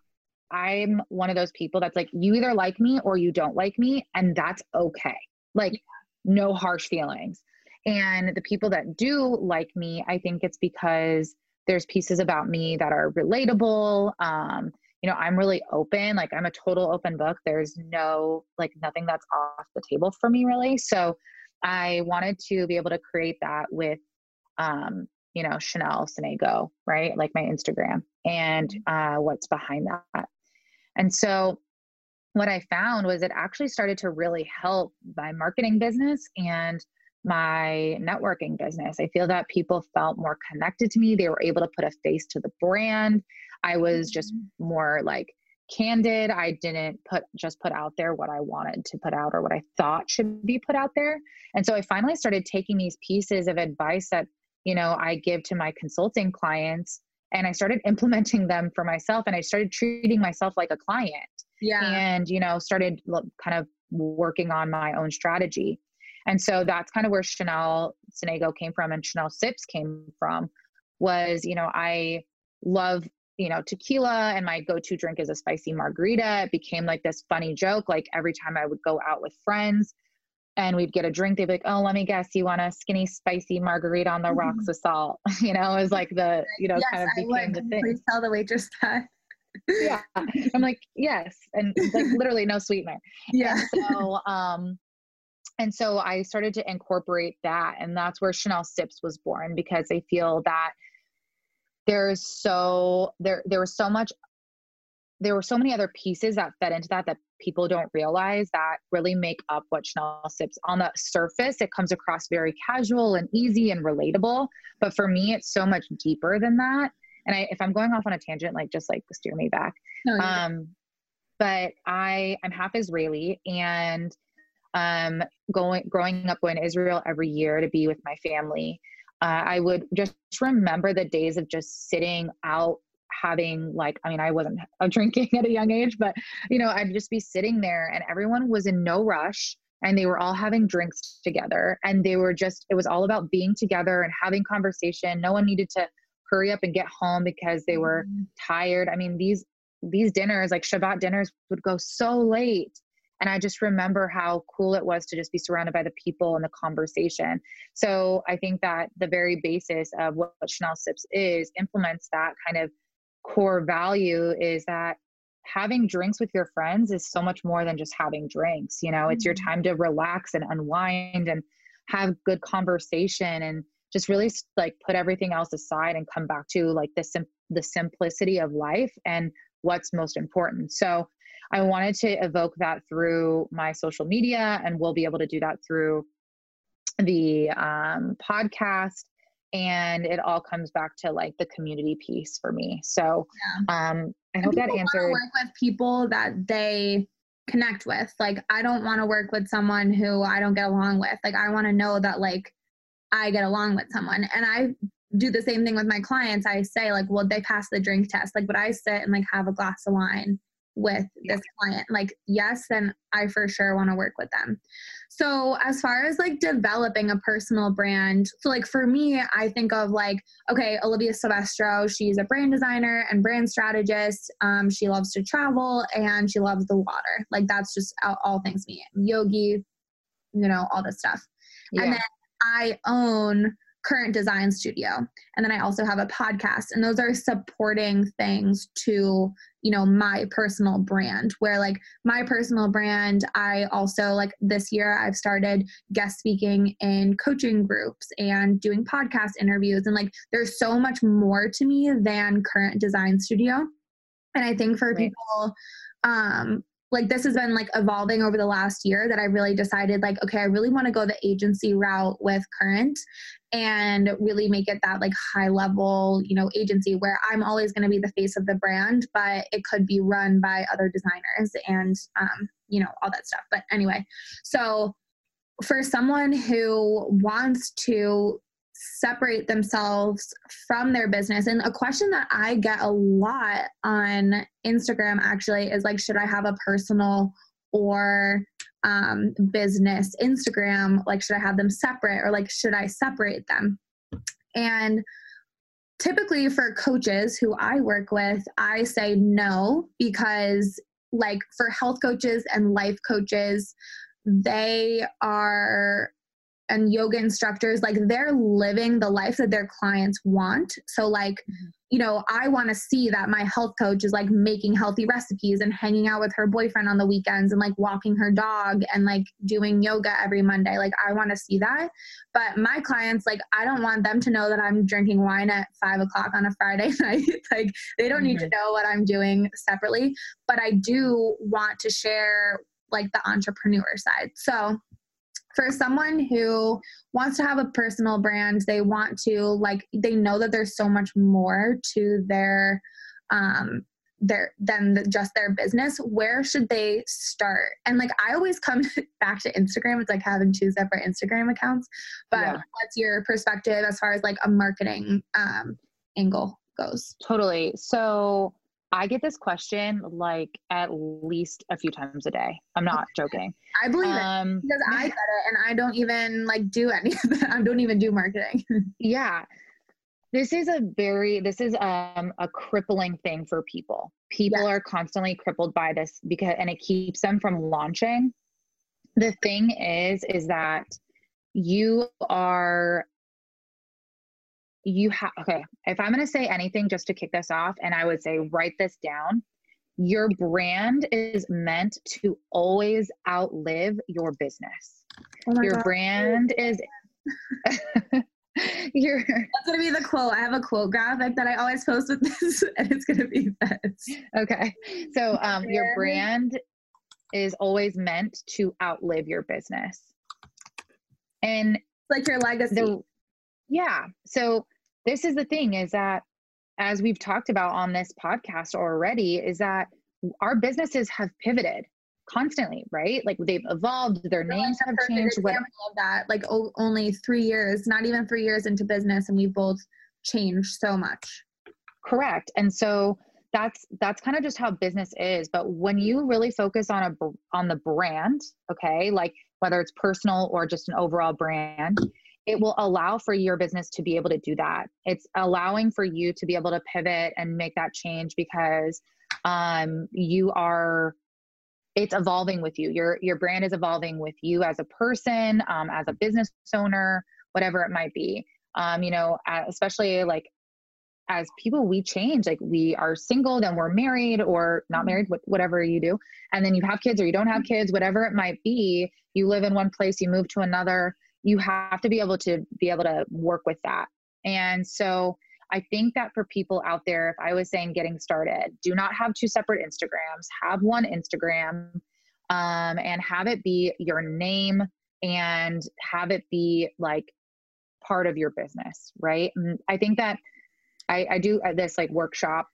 I'm one of those people that's like, you either like me or you don't like me, and that's okay. Like, no harsh feelings. And the people that do like me, I think it's because there's pieces about me that are relatable. Um, you know i'm really open like i'm a total open book there's no like nothing that's off the table for me really so i wanted to be able to create that with um you know chanel sonego right like my instagram and mm-hmm. uh what's behind that and so what i found was it actually started to really help my marketing business and my networking business. I feel that people felt more connected to me. They were able to put a face to the brand. I was just mm-hmm. more like candid. I didn't put just put out there what I wanted to put out or what I thought should be put out there. And so I finally started taking these pieces of advice that, you know, I give to my consulting clients and I started implementing them for myself and I started treating myself like a client. Yeah. And, you know, started kind of working on my own strategy. And so that's kind of where Chanel Sonego came from and Chanel Sips came from was, you know, I love you know, tequila and my go to drink is a spicy margarita. It became like this funny joke. Like every time I would go out with friends and we'd get a drink, they'd be like, oh, let me guess, you want a skinny, spicy margarita on the rocks mm-hmm. with salt? you know, it was like the, you know, yes, kind of became I would. the thing. Please tell the waitress that. yeah. I'm like, yes. And like literally no sweetener. Yeah. And so, um, and so I started to incorporate that. And that's where Chanel Sips was born because I feel that there's so there there was so much there were so many other pieces that fed into that that people don't realize that really make up what Chanel sips. On the surface, it comes across very casual and easy and relatable, but for me, it's so much deeper than that. And I, if I'm going off on a tangent, like just like steer me back. No, um, but I I'm half Israeli and um going growing up going to Israel every year to be with my family uh, I would just remember the days of just sitting out having like i mean i wasn't drinking at a young age but you know i'd just be sitting there and everyone was in no rush and they were all having drinks together and they were just it was all about being together and having conversation. No one needed to hurry up and get home because they were mm-hmm. tired. I mean these these dinners like shabbat dinners would go so late and i just remember how cool it was to just be surrounded by the people and the conversation. So i think that the very basis of what, what chanel sips is implements that kind of core value is that having drinks with your friends is so much more than just having drinks you know? It's your mm-hmm. time to relax and unwind and have good conversation and just really like put everything else aside and come back to like the sim- the simplicity of life and what's most important. So i wanted to evoke that through my social media and we'll be able to do that through the um, podcast and it all comes back to like the community piece for me. So yeah. um i hope that answered work with people that they connect with. Like i don't want to work with someone who i don't get along with. Like i want to know that like i get along with someone. And i do the same thing with my clients. I say like well they pass the drink test. Like would i sit and like have a glass of wine with this client like yes then i for sure want to work with them. So as far as like developing a personal brand so like for me i think of like okay olivia silvestro she's a brand designer and brand strategist um, she loves to travel and she loves the water. Like that's just all, all things me yogi you know all this stuff. Yeah. and then i own current design studio and then i also have a podcast and those are supporting things to you know my personal brand where like my personal brand i also like this year i've started guest speaking in coaching groups and doing podcast interviews and like there's so much more to me than current design studio and i think for right. people um like this has been like evolving over the last year that I really decided like okay I really want to go the agency route with current and really make it that like high level you know agency where I'm always going to be the face of the brand but it could be run by other designers and um you know all that stuff. But anyway so for someone who wants to separate themselves from their business. And a question that I get a lot on Instagram actually is like, should I have a personal or um, business Instagram? Like, should I have them separate or like, should I separate them? And typically for coaches who I work with, I say no because, like, for health coaches and life coaches, they are and yoga instructors like they're living the life that their clients want so like mm-hmm. you know i want to see that my health coach is like making healthy recipes and hanging out with her boyfriend on the weekends and like walking her dog and like doing yoga every monday like i want to see that but my clients like i don't want them to know that i'm drinking wine at five o'clock on a friday night like they don't mm-hmm. need to mm-hmm. know what i'm doing separately but i do want to share like the entrepreneur side so for someone who wants to have a personal brand, they want to like they know that there's so much more to their um their than the, just their business where should they start? And like i always come back to instagram it's like having two separate instagram accounts but yeah. what's your perspective as far as like a marketing um angle goes? Totally. So I get this question like at least a few times a day. I'm not joking. I believe um, it because I get it and I don't even like do any. I don't even do marketing. yeah. This is a very this is um a crippling thing for people. People yeah. are constantly crippled by this because and it keeps them from launching. The thing is is that you are you have okay if i'm going to say anything just to kick this off and i would say write this down your brand is meant to always outlive your business. Oh your God. brand is your that's gonna be the quote. I have a quote graphic that i always post with this and it's gonna be this. Okay so um your brand is always meant to outlive your business. And like your legacy. the, yeah. So this is the thing is that as we've talked about on this podcast already is that our businesses have pivoted constantly, right? Like they've evolved, their names have changed. What of that? Like o- only three years, not even three years into business, and we both changed so much. Correct. And so that's that's kind of just how business is. But when you really focus on a on the brand, okay, like whether it's personal or just an overall brand, it will allow for your business to be able to do that. It's allowing for you to be able to pivot and make that change because um, you are it's evolving with you. Your your brand is evolving with you as a person, um, as a business owner, whatever it might be. Um, you know, especially like as people, we change. Like we are single, then we're married or not married, whatever you do, and then you have kids or you don't have kids, whatever it might be. You live in one place, you move to another. You have to be able to be able to work with that. And so I think that for people out there, if I was saying getting started, do not have two separate Instagrams, have one Instagram um, and have it be your name and have it be like part of your business, right? And I think that I, I do uh, this like workshop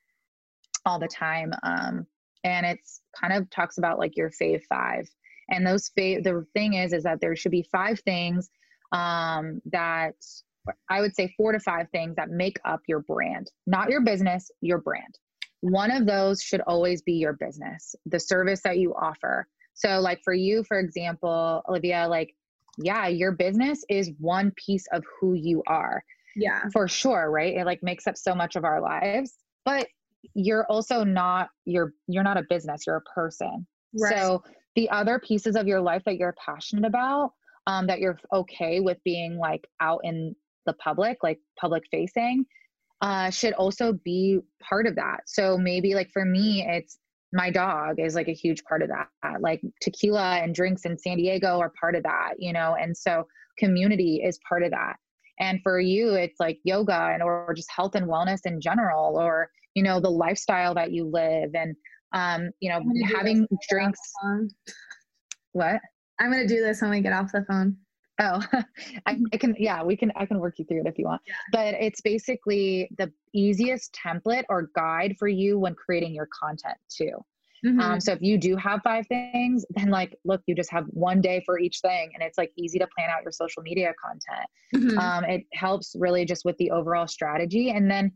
all the time. Um, and it's kind of talks about like your fave five. And those fave, the thing is, is that there should be five things um, that I would say four to five things that make up your brand, not your business, your brand. One of those should always be your business, the service that you offer. So, like for you, for example, Olivia, like, yeah, your business is one piece of who you are. Yeah. For sure, right? It like makes up so much of our lives. But you're also not you're you're not a business, you're a person. Right. So the other pieces of your life that you're passionate about, um, that you're okay with being like out in the public, like public facing, uh, should also be part of that. So maybe like for me, it's my dog is like a huge part of that. Like tequila and drinks in San Diego are part of that, you know, and so community is part of that. And for you, it's like yoga and or just health and wellness in general, or you know, the lifestyle that you live and um, you know, having drinks. What? I'm gonna do this when we get off the phone. Oh, I, I, can, yeah, we can, I can work you through it if you want. Yeah. But it's basically the easiest template or guide for you when creating your content too. Mm-hmm. Um, so if you do have five things, then like, look, you just have one day for each thing, and it's like easy to plan out your social media content. Mm-hmm. Um, it helps really just with the overall strategy, and then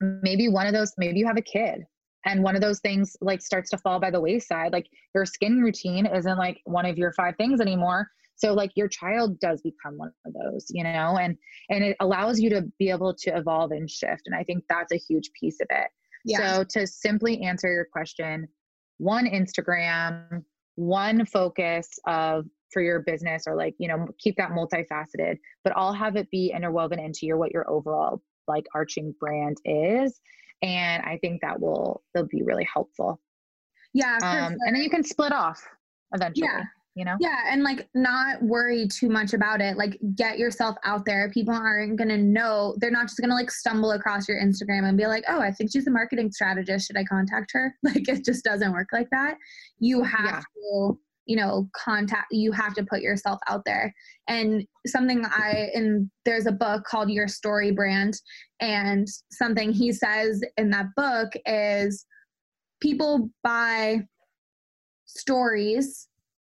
maybe one of those, maybe you have a kid, and one of those things like starts to fall by the wayside. Like your skin routine isn't like one of your five things anymore so like your child does become one of those you know and and it allows you to be able to evolve and shift and i think that's a huge piece of it yeah. so to simply answer your question one instagram one focus of for your business or like you know keep that multifaceted but all have it be interwoven into your what your overall like arching brand is and i think that will they'll be really helpful yeah um, and then you can split off eventually yeah you know? Yeah, and like not worry too much about it. Like get yourself out there. People aren't gonna know. They're not just gonna like stumble across your Instagram and be like, "Oh, I think she's a marketing strategist. Should I contact her?" Like it just doesn't work like that. You have yeah. to you know contact you have to put yourself out there. And something i and there's a book called your story brand and something he says in that book is people buy stories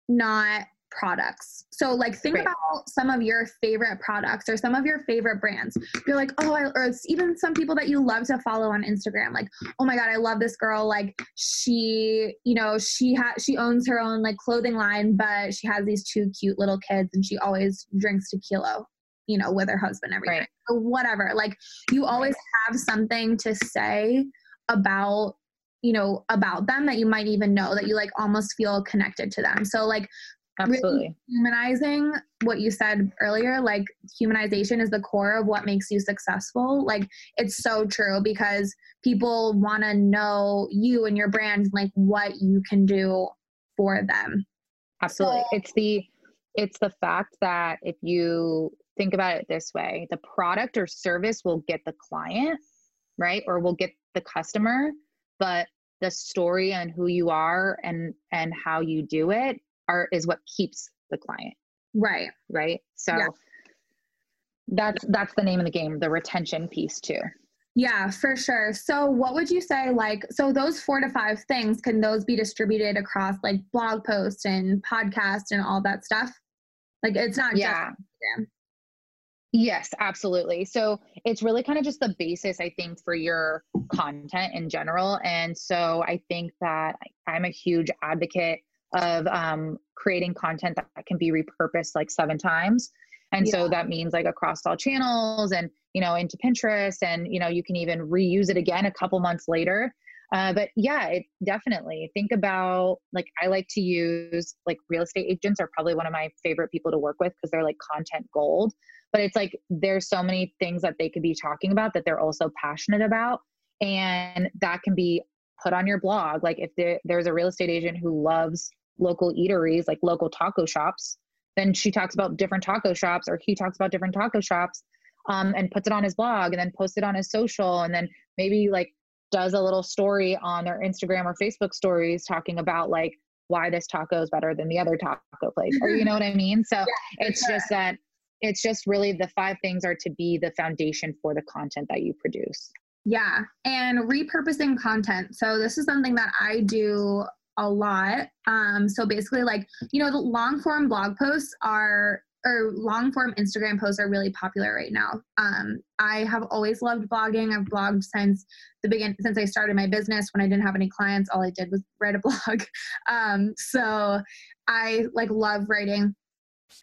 not products. So like think right. about some of your favorite products or some of your favorite brands. You're like, oh, I, or it's even some people that you love to follow on Instagram. Like, oh my god, I love this girl. Like she, you know, she has she owns her own like clothing line, but she has these two cute little kids, and she always drinks tequila. You know, with her husband every right. or whatever. Like you always have something to say about you know about them that you might even know that you like almost feel connected to them so like absolutely. really humanizing what you said earlier like humanization is the core of what makes you successful. Like it's so true because people want to know you and your brand like what you can do for them. Absolutely. So, it's the it's the fact that if you think about it this way the product or service will get the client right or will get the customer but the story and who you are and and how you do it are is what keeps the client right right so yeah. that's that's the name of the game the retention piece too Yeah, for sure. So, what would you say? Like, so those four to five things can those be distributed across like blog posts and podcasts and all that stuff? Like, it's not yeah. just Instagram. Yes, absolutely. So it's really kind of just the basis, I think, for your content in general. And so I think that I'm a huge advocate of um, creating content that can be repurposed like seven times. And yeah. so that means like across all channels and, you know, into Pinterest and, you know, you can even reuse it again a couple months later. Uh, but yeah, it definitely think about like I like to use like real estate agents are probably one of my favorite people to work with because they're like content gold. But it's like there's so many things that they could be talking about that they're also passionate about. And that can be put on your blog. Like if there, there's a real estate agent who loves local eateries, like local taco shops, then she talks about different taco shops or he talks about different taco shops um, and puts it on his blog and then posts it on his social and then maybe like does a little story on their Instagram or Facebook stories talking about like why this taco is better than the other taco place or you know what I mean? So yeah, it's sure. just that it's just really the five things are to be the foundation for the content that you produce. Yeah, and repurposing content. So this is something that I do a lot. Um, so basically, like, you know, the long form blog posts are or long form Instagram posts are really popular right now. Um, I have always loved blogging. I've blogged since the begin since I started my business. When I didn't have any clients, all I did was write a blog. Um, so I like love writing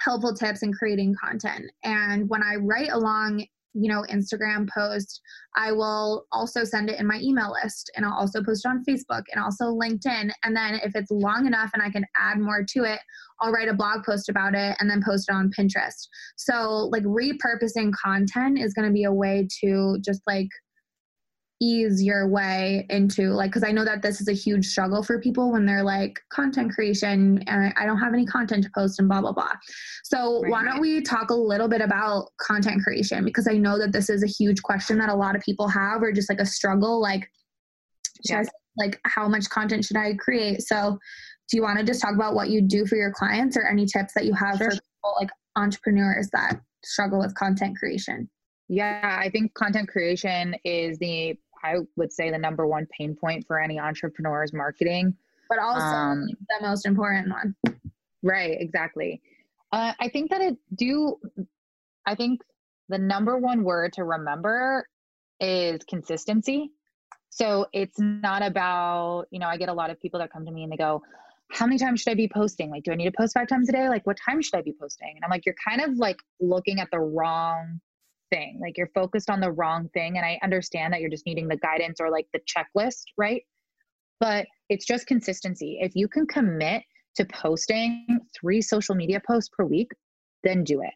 helpful tips and creating content. And when I write along you know instagram post i will also send it in my email list and i'll also post it on facebook and also linkedin and then if it's long enough and i can add more to it i'll write a blog post about it and then post it on pinterest. So like repurposing content is going to be a way to just like ease your way into like because i know that this is a huge struggle for people when they're like content creation and i don't have any content to post and blah blah blah so right. why don't we talk a little bit about content creation because i know that this is a huge question that a lot of people have or just like a struggle like yeah. like how much content should i create so do you want to just talk about what you do for your clients or any tips that you have sure. for people like entrepreneurs that struggle with content creation yeah, I think content creation is the I would say the number one pain point for any entrepreneur is marketing. But also um, the most important one. Right, exactly. Uh, I think that it do, I think the number one word to remember is consistency. So it's not about, you know, I get a lot of people that come to me and they go, how many times should I be posting? Like, do I need to post five times a day? Like, what time should I be posting? And I'm like, you're kind of like looking at the wrong thing. Like you're focused on the wrong thing. And I understand that you're just needing the guidance or like the checklist, right? But it's just consistency. If you can commit to posting three social media posts per week, then do it.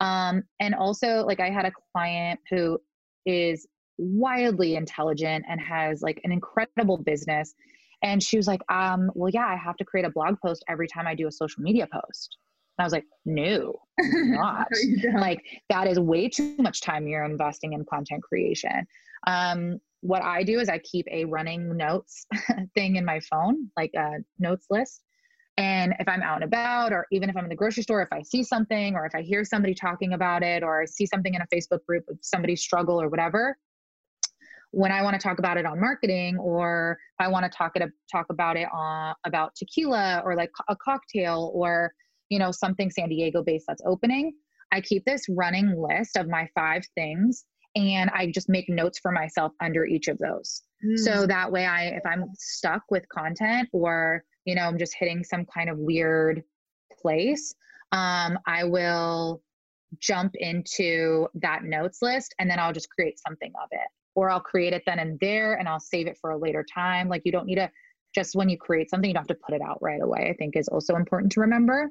Um, and also, like, I had a client who is wildly intelligent and has like an incredible business. And she was like, um, well, yeah, I have to create a blog post every time I do a social media post. And I was like, no, not. like that is way too much time you're investing in content creation. Um, what I do is I keep a running notes thing in my phone, like a notes list. And if I'm out and about, or even if I'm in the grocery store, if I see something, or if I hear somebody talking about it, or I see something in a Facebook group of somebody struggle or whatever, when I want to talk about it on marketing, or I want to talk it talk about it on about tequila or like a cocktail, or you know, something San Diego based that's opening, I keep this running list of my five things and I just make notes for myself under each of those. Mm. So that way I if I'm stuck with content or, you know, I'm just hitting some kind of weird place, um, I will jump into that notes list and then I'll just create something of it. Or I'll create it then and there and I'll save it for a later time. Like you don't need to just when you create something, you don't have to put it out right away, I think is also important to remember.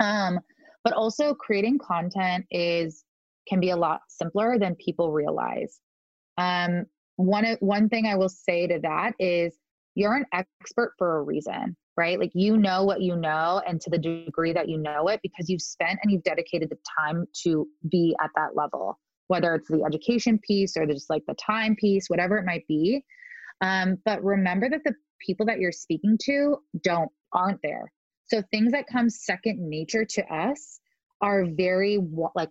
Um, but also creating content is can be a lot simpler than people realize. Um, one one thing I will say to that is you're an expert for a reason, right? Like you know what you know, and to the degree that you know it, because you've spent and you've dedicated the time to be at that level, whether it's the education piece or just like the time piece, whatever it might be. Um, but remember that the people that you're speaking to don't aren't there so things that come second nature to us are very like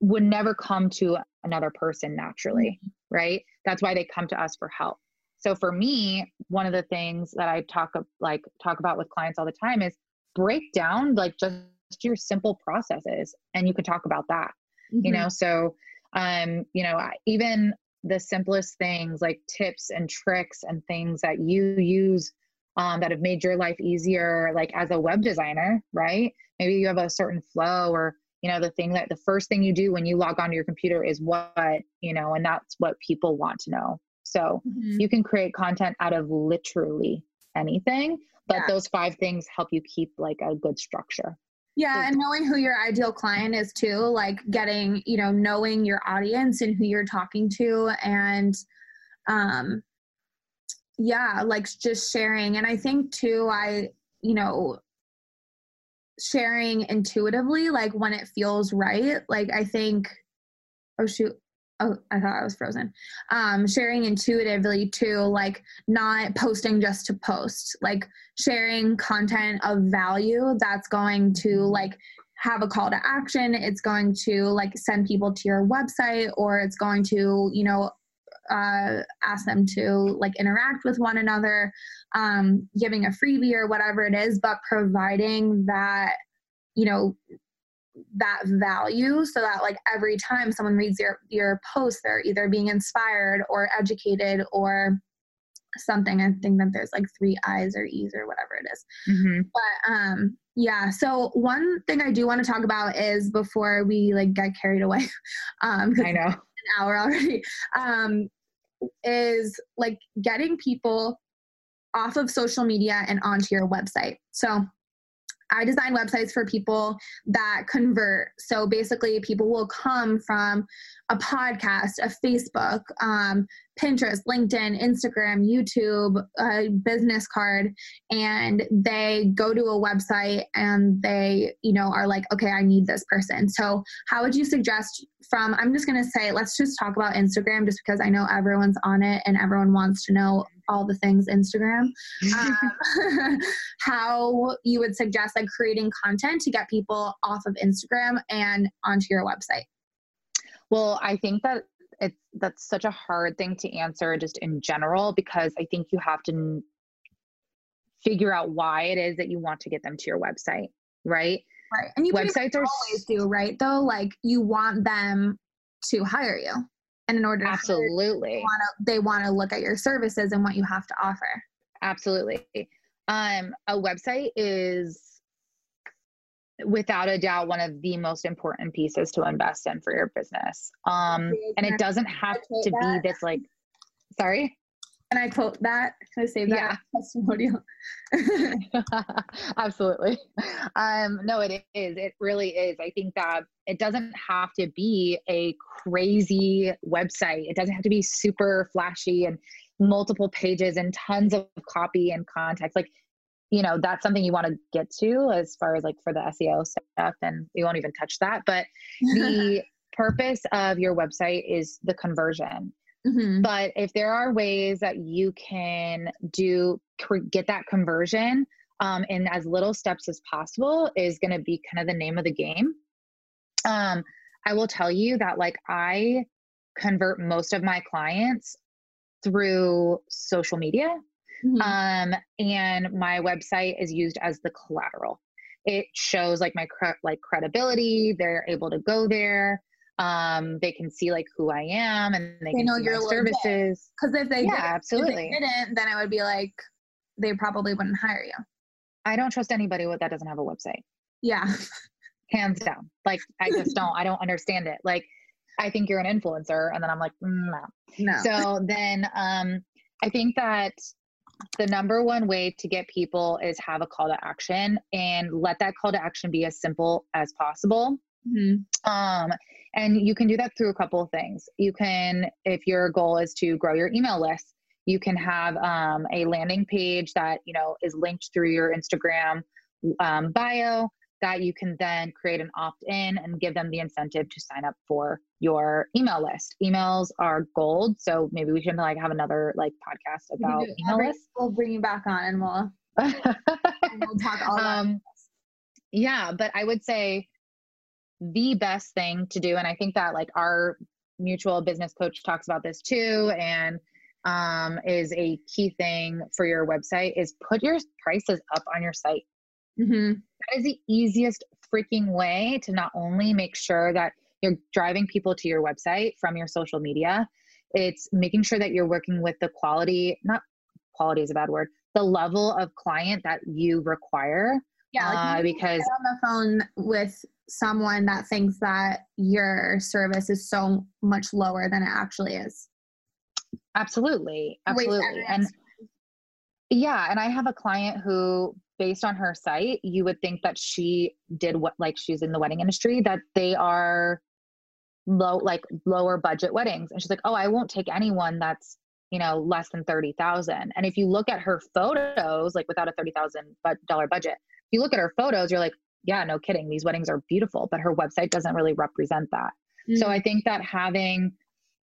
would never come to another person naturally, mm-hmm. right? That's why they come to us for help. So for me, one of the things that I talk like talk about with clients all the time is break down like just your simple processes and you can talk about that. Mm-hmm. You know, so um, you know, even the simplest things like tips and tricks and things that you use um, that have made your life easier, like as a web designer, right? Maybe you have a certain flow or you know the thing that the first thing you do when you log onto your computer is what you know and that's what people want to know so mm-hmm. you can create content out of literally anything but yeah. those five things help you keep like a good structure yeah and knowing who your ideal client is too like getting you know knowing your audience and who you're talking to and um yeah like just sharing and i think too i you know sharing intuitively like when it feels right like i think oh shoot oh i thought i was frozen um sharing intuitively too like not posting just to post like sharing content of value that's going to mm-hmm. like have a call to action it's going to like send people to your website or it's going to you know uh, ask them to like interact with one another, um, giving a freebie or whatever it is, but providing that, you know, that value so that like every time someone reads your your post they're either being inspired or educated or something. I think that there's like three i's or e's or whatever it is. Mm-hmm. but um yeah so one thing i do want to talk about is before we like get carried away um i know hour already, um, is like getting people off of social media and onto your website. So I design websites for people that convert. So basically, people will come from a podcast, a Facebook, um, Pinterest, LinkedIn, Instagram, YouTube, a business card, and they go to a website and they, you know, are like, okay, I need this person. So, how would you suggest from, I'm just going to say, let's just talk about Instagram just because I know everyone's on it and everyone wants to know all the things Instagram. Um, how you would suggest like creating content to get people off of Instagram and onto your website? Well, I think that it's that's such a hard thing to answer just in general because I think you have to figure out why it is that you want to get them to your website, right? Right. And you websites are always do, right? Though like you want them to hire you. And in order to Absolutely. You, they want to look at your services and what you have to offer. Absolutely. Um a website is without a doubt one of the most important pieces to invest in for your business. Um, and it doesn't have to be this like, sorry. Can I quote that? Can I save that yeah. testimonial? Absolutely. Um, no, it is. It really is. I think that it doesn't have to be a crazy website. It doesn't have to be super flashy and multiple pages and tons of copy and context. Like you know that's something you want to get to as far as like for the SEO stuff and we won't even touch that but the purpose of your website is the conversion. Mm-hmm. but if there are ways that you can do get that conversion um, in as little steps as possible is going to be kind of the name of the game. Um, I will tell you that like I convert most of my clients through social media Mm-hmm. Um, and my website is used as the collateral. It shows like my cre- like credibility. They're able to go there. Um, they can see like who I am and they, they know your services. Because if they yeah, did, absolutely if didn't, then it would be like they probably wouldn't hire you. I don't trust anybody that doesn't have a website. Yeah. Hands down. Like I just don't. I don't understand it. Like I think you're an influencer, and then I'm like, mm, no. No. So then um, I think that the number one way to get people is have a call to action and let that call to action be as simple as possible. Mm-hmm. Um, and you can do that through a couple of things. You can, if your goal is to grow your email list, you can have um, a landing page that you know is linked through your Instagram um, bio that you can then create an opt in and give them the incentive to sign up for your email list. Emails are gold. So maybe we should like have another like podcast about email lists. We'll bring you back on and we'll, and we'll talk all about um, Yeah, but I would say the best thing to do, and I think that like our mutual business coach talks about this too, and um, is a key thing for your website is put your prices up on your site. Mm-hmm. That is the easiest freaking way to not only make sure that you're driving people to your website from your social media, it's making sure that you're working with the quality, not quality is a bad word, the level of client that you require. Yeah, like uh, because on the phone with someone that thinks that your service is so much lower than it actually is. Absolutely. Absolutely. And yeah, and I have a client who based on her site, you would think that she did what like she's in the wedding industry that they are low like lower budget weddings and she's like, "Oh, I won't take anyone that's, you know, less than 30,000." And if you look at her photos like without a $30,000 budget, if you look at her photos, you're like, "Yeah, no kidding. These weddings are beautiful." But her website doesn't really represent that. Mm-hmm. So I think that having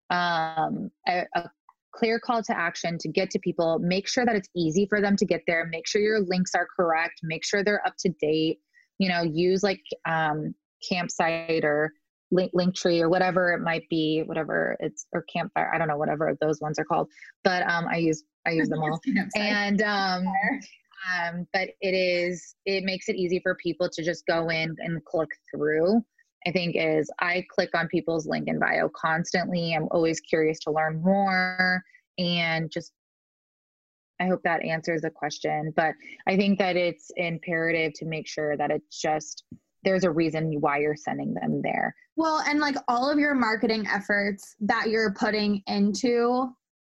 um, a, a, clear call to action to get to people. Make sure that it's easy for them to get there. Make sure your links are correct. Make sure they're up to date. You know use like um, campsite or Linktree or whatever it might be whatever it's or campfire i don't know whatever those ones are called. But um i use i use them all. And um um but it is it makes it easy for people to just go in and click through I think is I click on people's link in bio constantly. I'm always curious to learn more and just I hope that answers the question. But I think that it's imperative to make sure that it's just there's a reason why you're sending them there. Well, and like all of your marketing efforts that you're putting into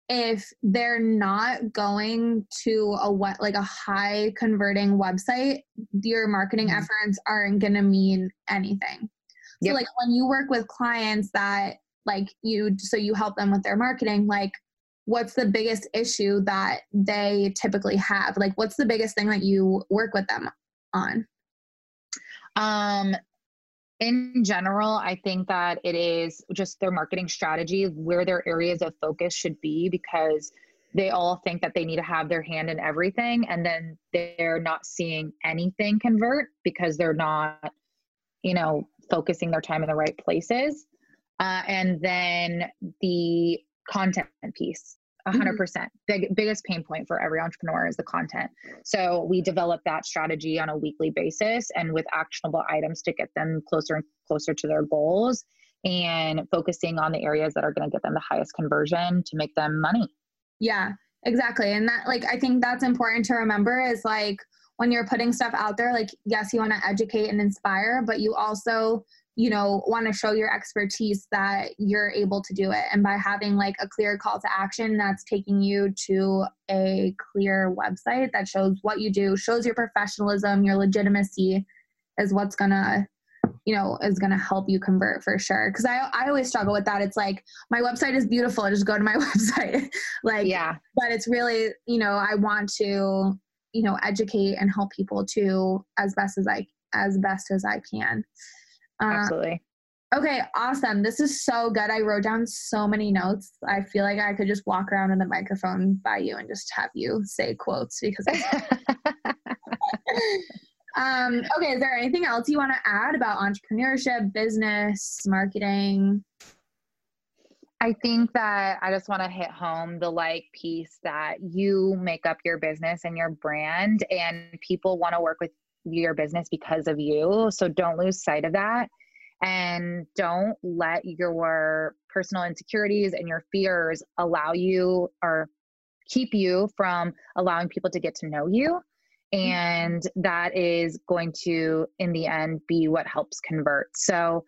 if they're not going to a what like a high converting website, your marketing mm-hmm. efforts aren't going to mean anything. Yep. So like when you work with clients that like you so you help them with their marketing, like what's the biggest issue that they typically have? Like what's the biggest thing that you work with them on? Um in general, I think that it is just their marketing strategy, where their areas of focus should be, because they all think that they need to have their hand in everything. And then they're not seeing anything convert because they're not, you know, focusing their time in the right places. Uh, and then the content piece. 100% mm-hmm. Big, biggest pain point for every entrepreneur is the content so we develop that strategy on a weekly basis and with actionable items to get them closer and closer to their goals and focusing on the areas that are going to get them the highest conversion to make them money yeah exactly and that like i think that's important to remember is like when you're putting stuff out there like yes you want to educate and inspire but you also you know want to show your expertise that you're able to do it. And by having like a clear call to action that's taking you to a clear website that shows what you do shows your professionalism your legitimacy is what's gonna you know is gonna help you convert for sure. Because I, I always struggle with that. It's like my website is beautiful. Just go to my website. Like yeah. but it's really you know i want to you know educate and help people too as best as i as best as i can. Uh, absolutely. okay awesome. This is so good. I wrote down so many notes. I feel like i could just walk around with a microphone by you and just have you say quotes because um okay is there anything else you want to add about entrepreneurship business marketing I think that I just want to hit home the like piece that you make up your business and your brand, and people want to work with your business because of you. So don't lose sight of that. And don't let your personal insecurities and your fears allow you or keep you from allowing people to get to know you. Mm-hmm. And that is going to, in the end, be what helps convert. So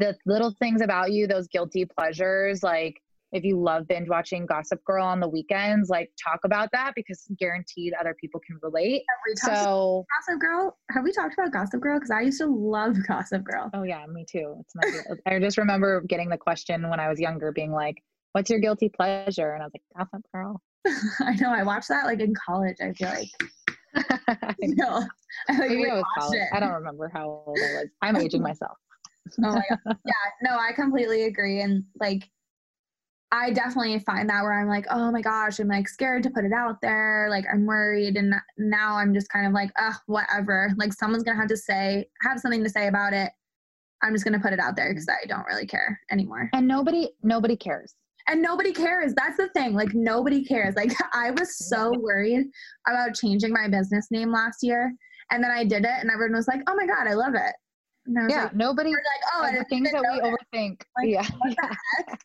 the little things about you, those guilty pleasures, like if you love binge watching Gossip Girl on the weekends, like talk about that because guaranteed other people can relate. so Gossip Girl, have we talked about Gossip Girl? Because I used to love Gossip Girl. Oh yeah, me too. It's my. I just remember getting the question when I was younger, being like, "What's your guilty pleasure?" And I was like, Gossip Girl. I know. I watched that like in college. I feel like. I know. I, like, Maybe I was college. It. I don't remember how old I was. I'm aging myself oh my god. Yeah, no, I completely agree. And like I definitely find that where I'm like, oh my gosh, I'm like scared to put it out there. Like I'm worried. And now I'm just kind of like, oh, whatever. Like someone's gonna have to say, have something to say about it. I'm just gonna put it out there because I don't really care anymore. And nobody nobody cares. And nobody cares. That's the thing. Like nobody cares. Like I was so worried about changing my business name last year. And then I did it and everyone was like, Oh my God, I love it. And Yeah, like, nobody. like, oh, I the things that we notice. overthink. Like, yeah.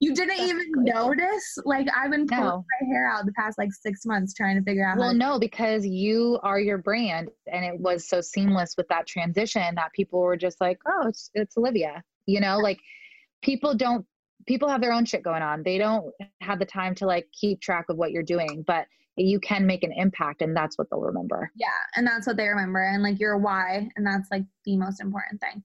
You didn't even notice? Like I've been pulling No. my hair out the past like six months trying to figure out Well, to no, because you are your brand, and it was so seamless with that transition that people were just like, "Oh, it's it's Olivia," you know, like people don't people have their own shit going on. They don't have the time to like keep track of what you're doing, but you can make an impact, and that's what they'll remember. Yeah, and that's what they remember, and like your why, and that's like the most important thing.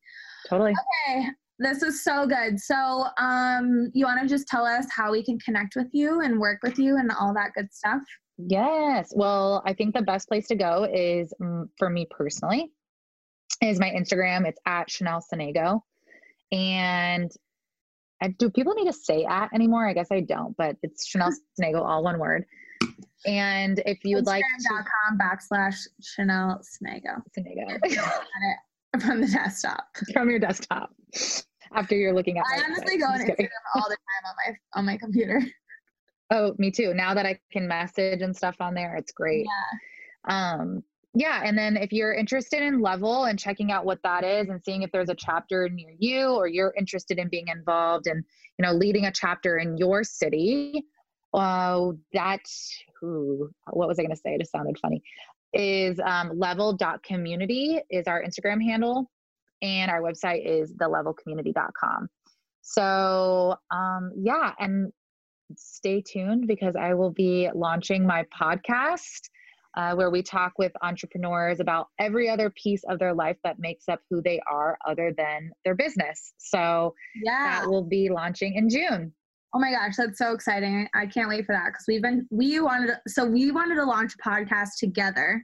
Totally. Okay, this is so good. So, um, you want to just tell us how we can connect with you and work with you and all that good stuff? Yes. Well, I think the best place to go is mm, for me personally is my Instagram. It's at Chanel Senego. And I, do people need to say at anymore? I guess I don't, but it's Chanel Senego, all one word. And if you would like Instagram.com backslash Chanel Snego. Senego If you look at it from the desktop. from your desktop after you're looking at. It. I honestly website. go on kidding. Instagram all the time on my on my computer. Oh, me too. Now that I can message and stuff on there, it's great. Yeah. Um yeah and then if you're interested in level and checking out what that is and seeing if there's a chapter near you or you're interested in being involved and you know leading a chapter in your city uh that ooh, what was i going to say it just sounded funny is um, level.community is our instagram handle and our website is thelevelcommunity.com so um yeah and stay tuned because i will be launching my podcast uh, where we talk with entrepreneurs about every other piece of their life that makes up who they are other than their business. So Yeah. that will be launching in June. Oh my gosh, that's so exciting. I can't wait for that because we've been we wanted so we wanted to launch a podcast together.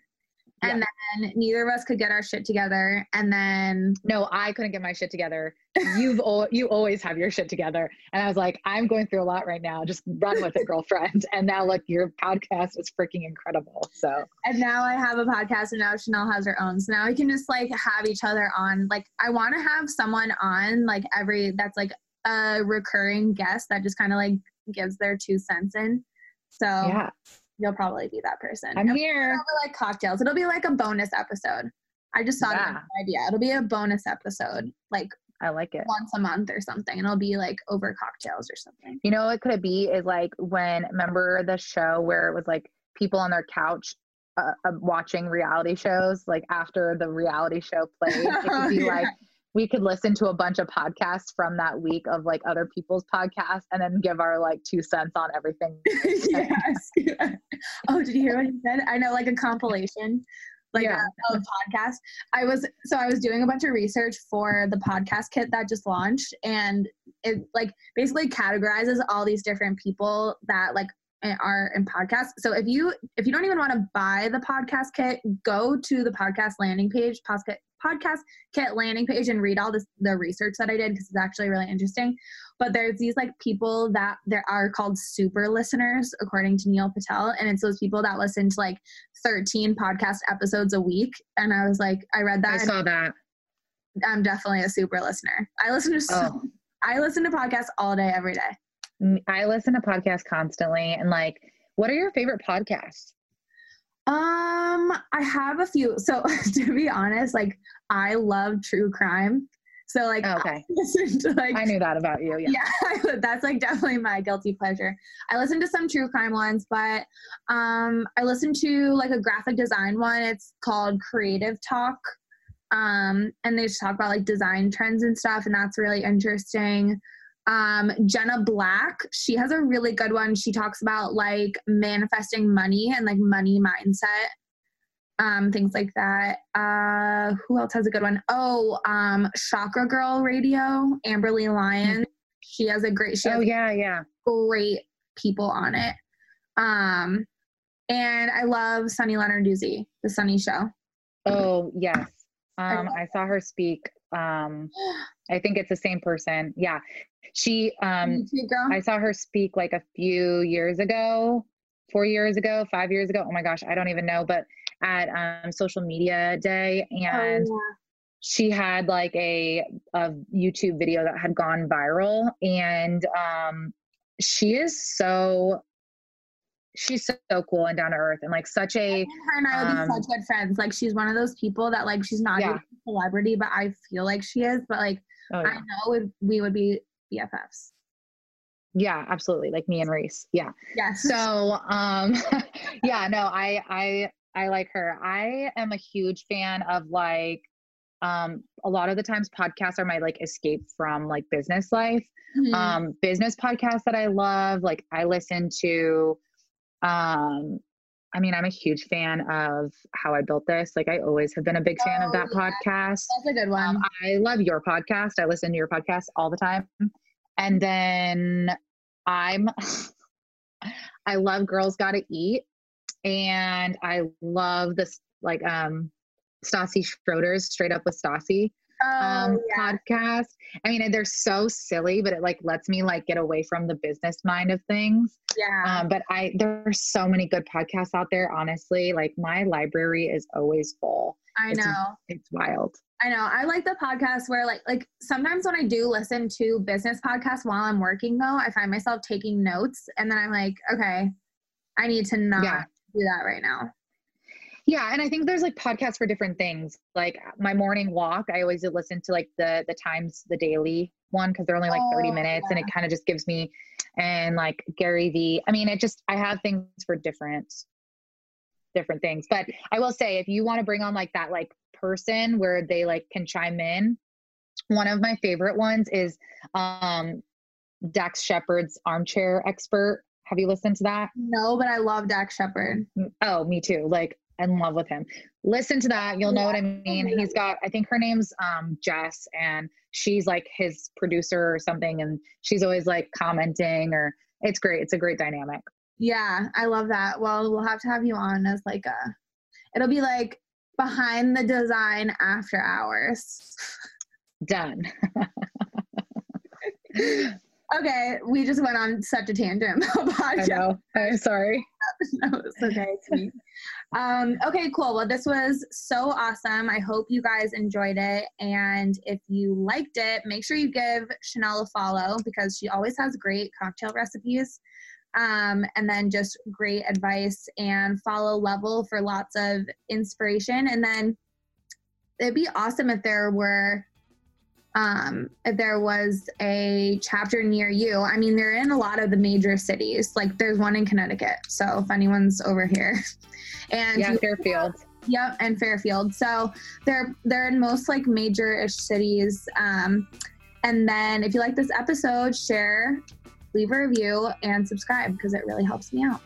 And then neither of us could get our shit together. And then No, I couldn't get my shit together. You've al- you always have your shit together, and I was like, I'm going through a lot right now. Just run with it, girlfriend. And now, look, your podcast is freaking incredible. So and now I have a podcast and now Chanel has her own. So now we can just like have each other on. Like I want to have someone on like every that's like a recurring guest that just kind of like gives their two cents in. So yeah, you'll probably be that person. I'm And here. over like cocktails. It'll be like a bonus episode. I just thought of Yeah. an idea. It'll be a bonus episode, like I like it. once a month or something. And it'll be like over cocktails or something. You know what could it be is like when remember the show where it was like people on their couch uh, uh, watching reality shows like after the reality show played it could be Yeah. like we could listen to a bunch of podcasts from that week of like other people's podcasts and then give our like two cents on everything yes. Oh, did you hear what he said? I know, like a compilation, like Yeah. a, a podcast. I was so I was doing a bunch of research for the podcast kit that just launched, and it like basically categorizes all these different people that like are in podcasts. So if you if you don't even want to buy the podcast kit, go to the podcast landing page, podcast podcast kit landing page, and read all this the research that I did because it's actually really interesting. But there's these like people that there are called super listeners according to neil patel and it's those people that listen to like 13 podcast episodes a week. And i was like i read that i saw that. I'm definitely a super listener. I listen to so, Oh. i listen to podcasts all day every day i listen to podcasts constantly and like what are your favorite podcasts um i have a few so to be honest like i love true crime so like Oh, I okay listen to like i knew that about you yeah, yeah, that's like definitely my guilty pleasure. I listen to some true crime ones, but um, I listen to like a graphic design one. It's called Creative Talk, um, and they just talk about like design trends and stuff, and that's really interesting. Um, Jenna Black, she has a really good one. She talks about like manifesting money and like money mindset um, things like that. Uh, who else has a good one? Oh, um, Chakra Girl Radio, Amberly Lyon. She has a great. She has oh yeah yeah great people on it. Um, and I love Sunny Lenarduzzi, the Sunny Show. oh yes um i saw her speak um I think it's the same person. Yeah. She um. I saw her speak like a few years ago, four years ago, five years ago. Oh my gosh, I don't even know, but at um social media day and Oh, she had like a, a YouTube video that had gone viral and um, she is so she's so cool and down to earth and like such a her and I would um, be such good friends. Like she's one of those people that like she's not yeah. a celebrity, but I feel like she is. But like oh, yeah. I know we would be BFFs. Yeah, absolutely. Like me and Reese. Yeah. Yes. So um yeah, no, I I I like her. I am a huge fan of like um a lot of the times podcasts are my like escape from like business life. Mm-hmm. Um business podcasts that I love, like I listen to um I mean, I'm a huge fan of how I built this. Like, I always have been a big fan oh, of that yeah. podcast. That's a good um, one. Um, I love your podcast. I listen to your podcast all the time. And then I'm, I love Girls Gotta Eat, and I love this like um Stassi Schroeder's Straight Up with Stassi um, yeah. podcast. I mean, they're so silly, but it like lets me like get away from the business mind of things. Yeah. Um, but I there's so many good podcasts out there. Honestly, like my library is always full. I it's, know. It's wild. I know. I like the podcast where like like sometimes when I do listen to business podcasts while I'm working though, I find myself taking notes and then I'm like, okay, I need to not yeah. do that right now. Yeah, and I think there's like podcasts for different things. Like my morning walk, I always listen to like the the Times the Daily one because they're only like 30 oh, minutes yeah. and it kind of just gives me and like Gary Vee. I mean, it just I have things for different different things. But I will say if you want to bring on like that like person where they like can chime in, one of my favorite ones is um Dax Shepard's armchair expert. Have you listened to that? No, but I love Dax Shepard. Oh, me too. Like in love with him. Listen to that. You'll know what I mean. He's got, I think her name's um, Jess, and she's like his producer or something. And she's always like commenting, or it's great. It's a great dynamic. Yeah, I love that. Well, we'll have to have you on as like a, it'll be like behind the design after hours. Done. Okay, we just went on such a tangent. I know. I'm sorry. no, it's okay. Um, okay, cool. Well, this was so awesome. I hope you guys enjoyed it. And if you liked it, make sure you give Chanel a follow because she always has great cocktail recipes. Um, and then just great advice and follow level for lots of inspiration. And then it'd be awesome if there were um, there was a chapter near you. I mean, they're in a lot of the major cities. Like there's one in Connecticut. So if anyone's over here, and yeah, Fairfield. Yep, and Fairfield. So they're they're in most like major-ish cities. Um, and then if you like this episode, share, leave a review, and subscribe because it really helps me out.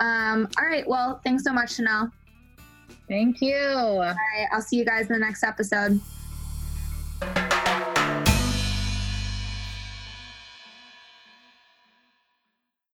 Um, all right. Well, thanks so much, Chanel. Thank you. All right. I'll see you guys in the next episode.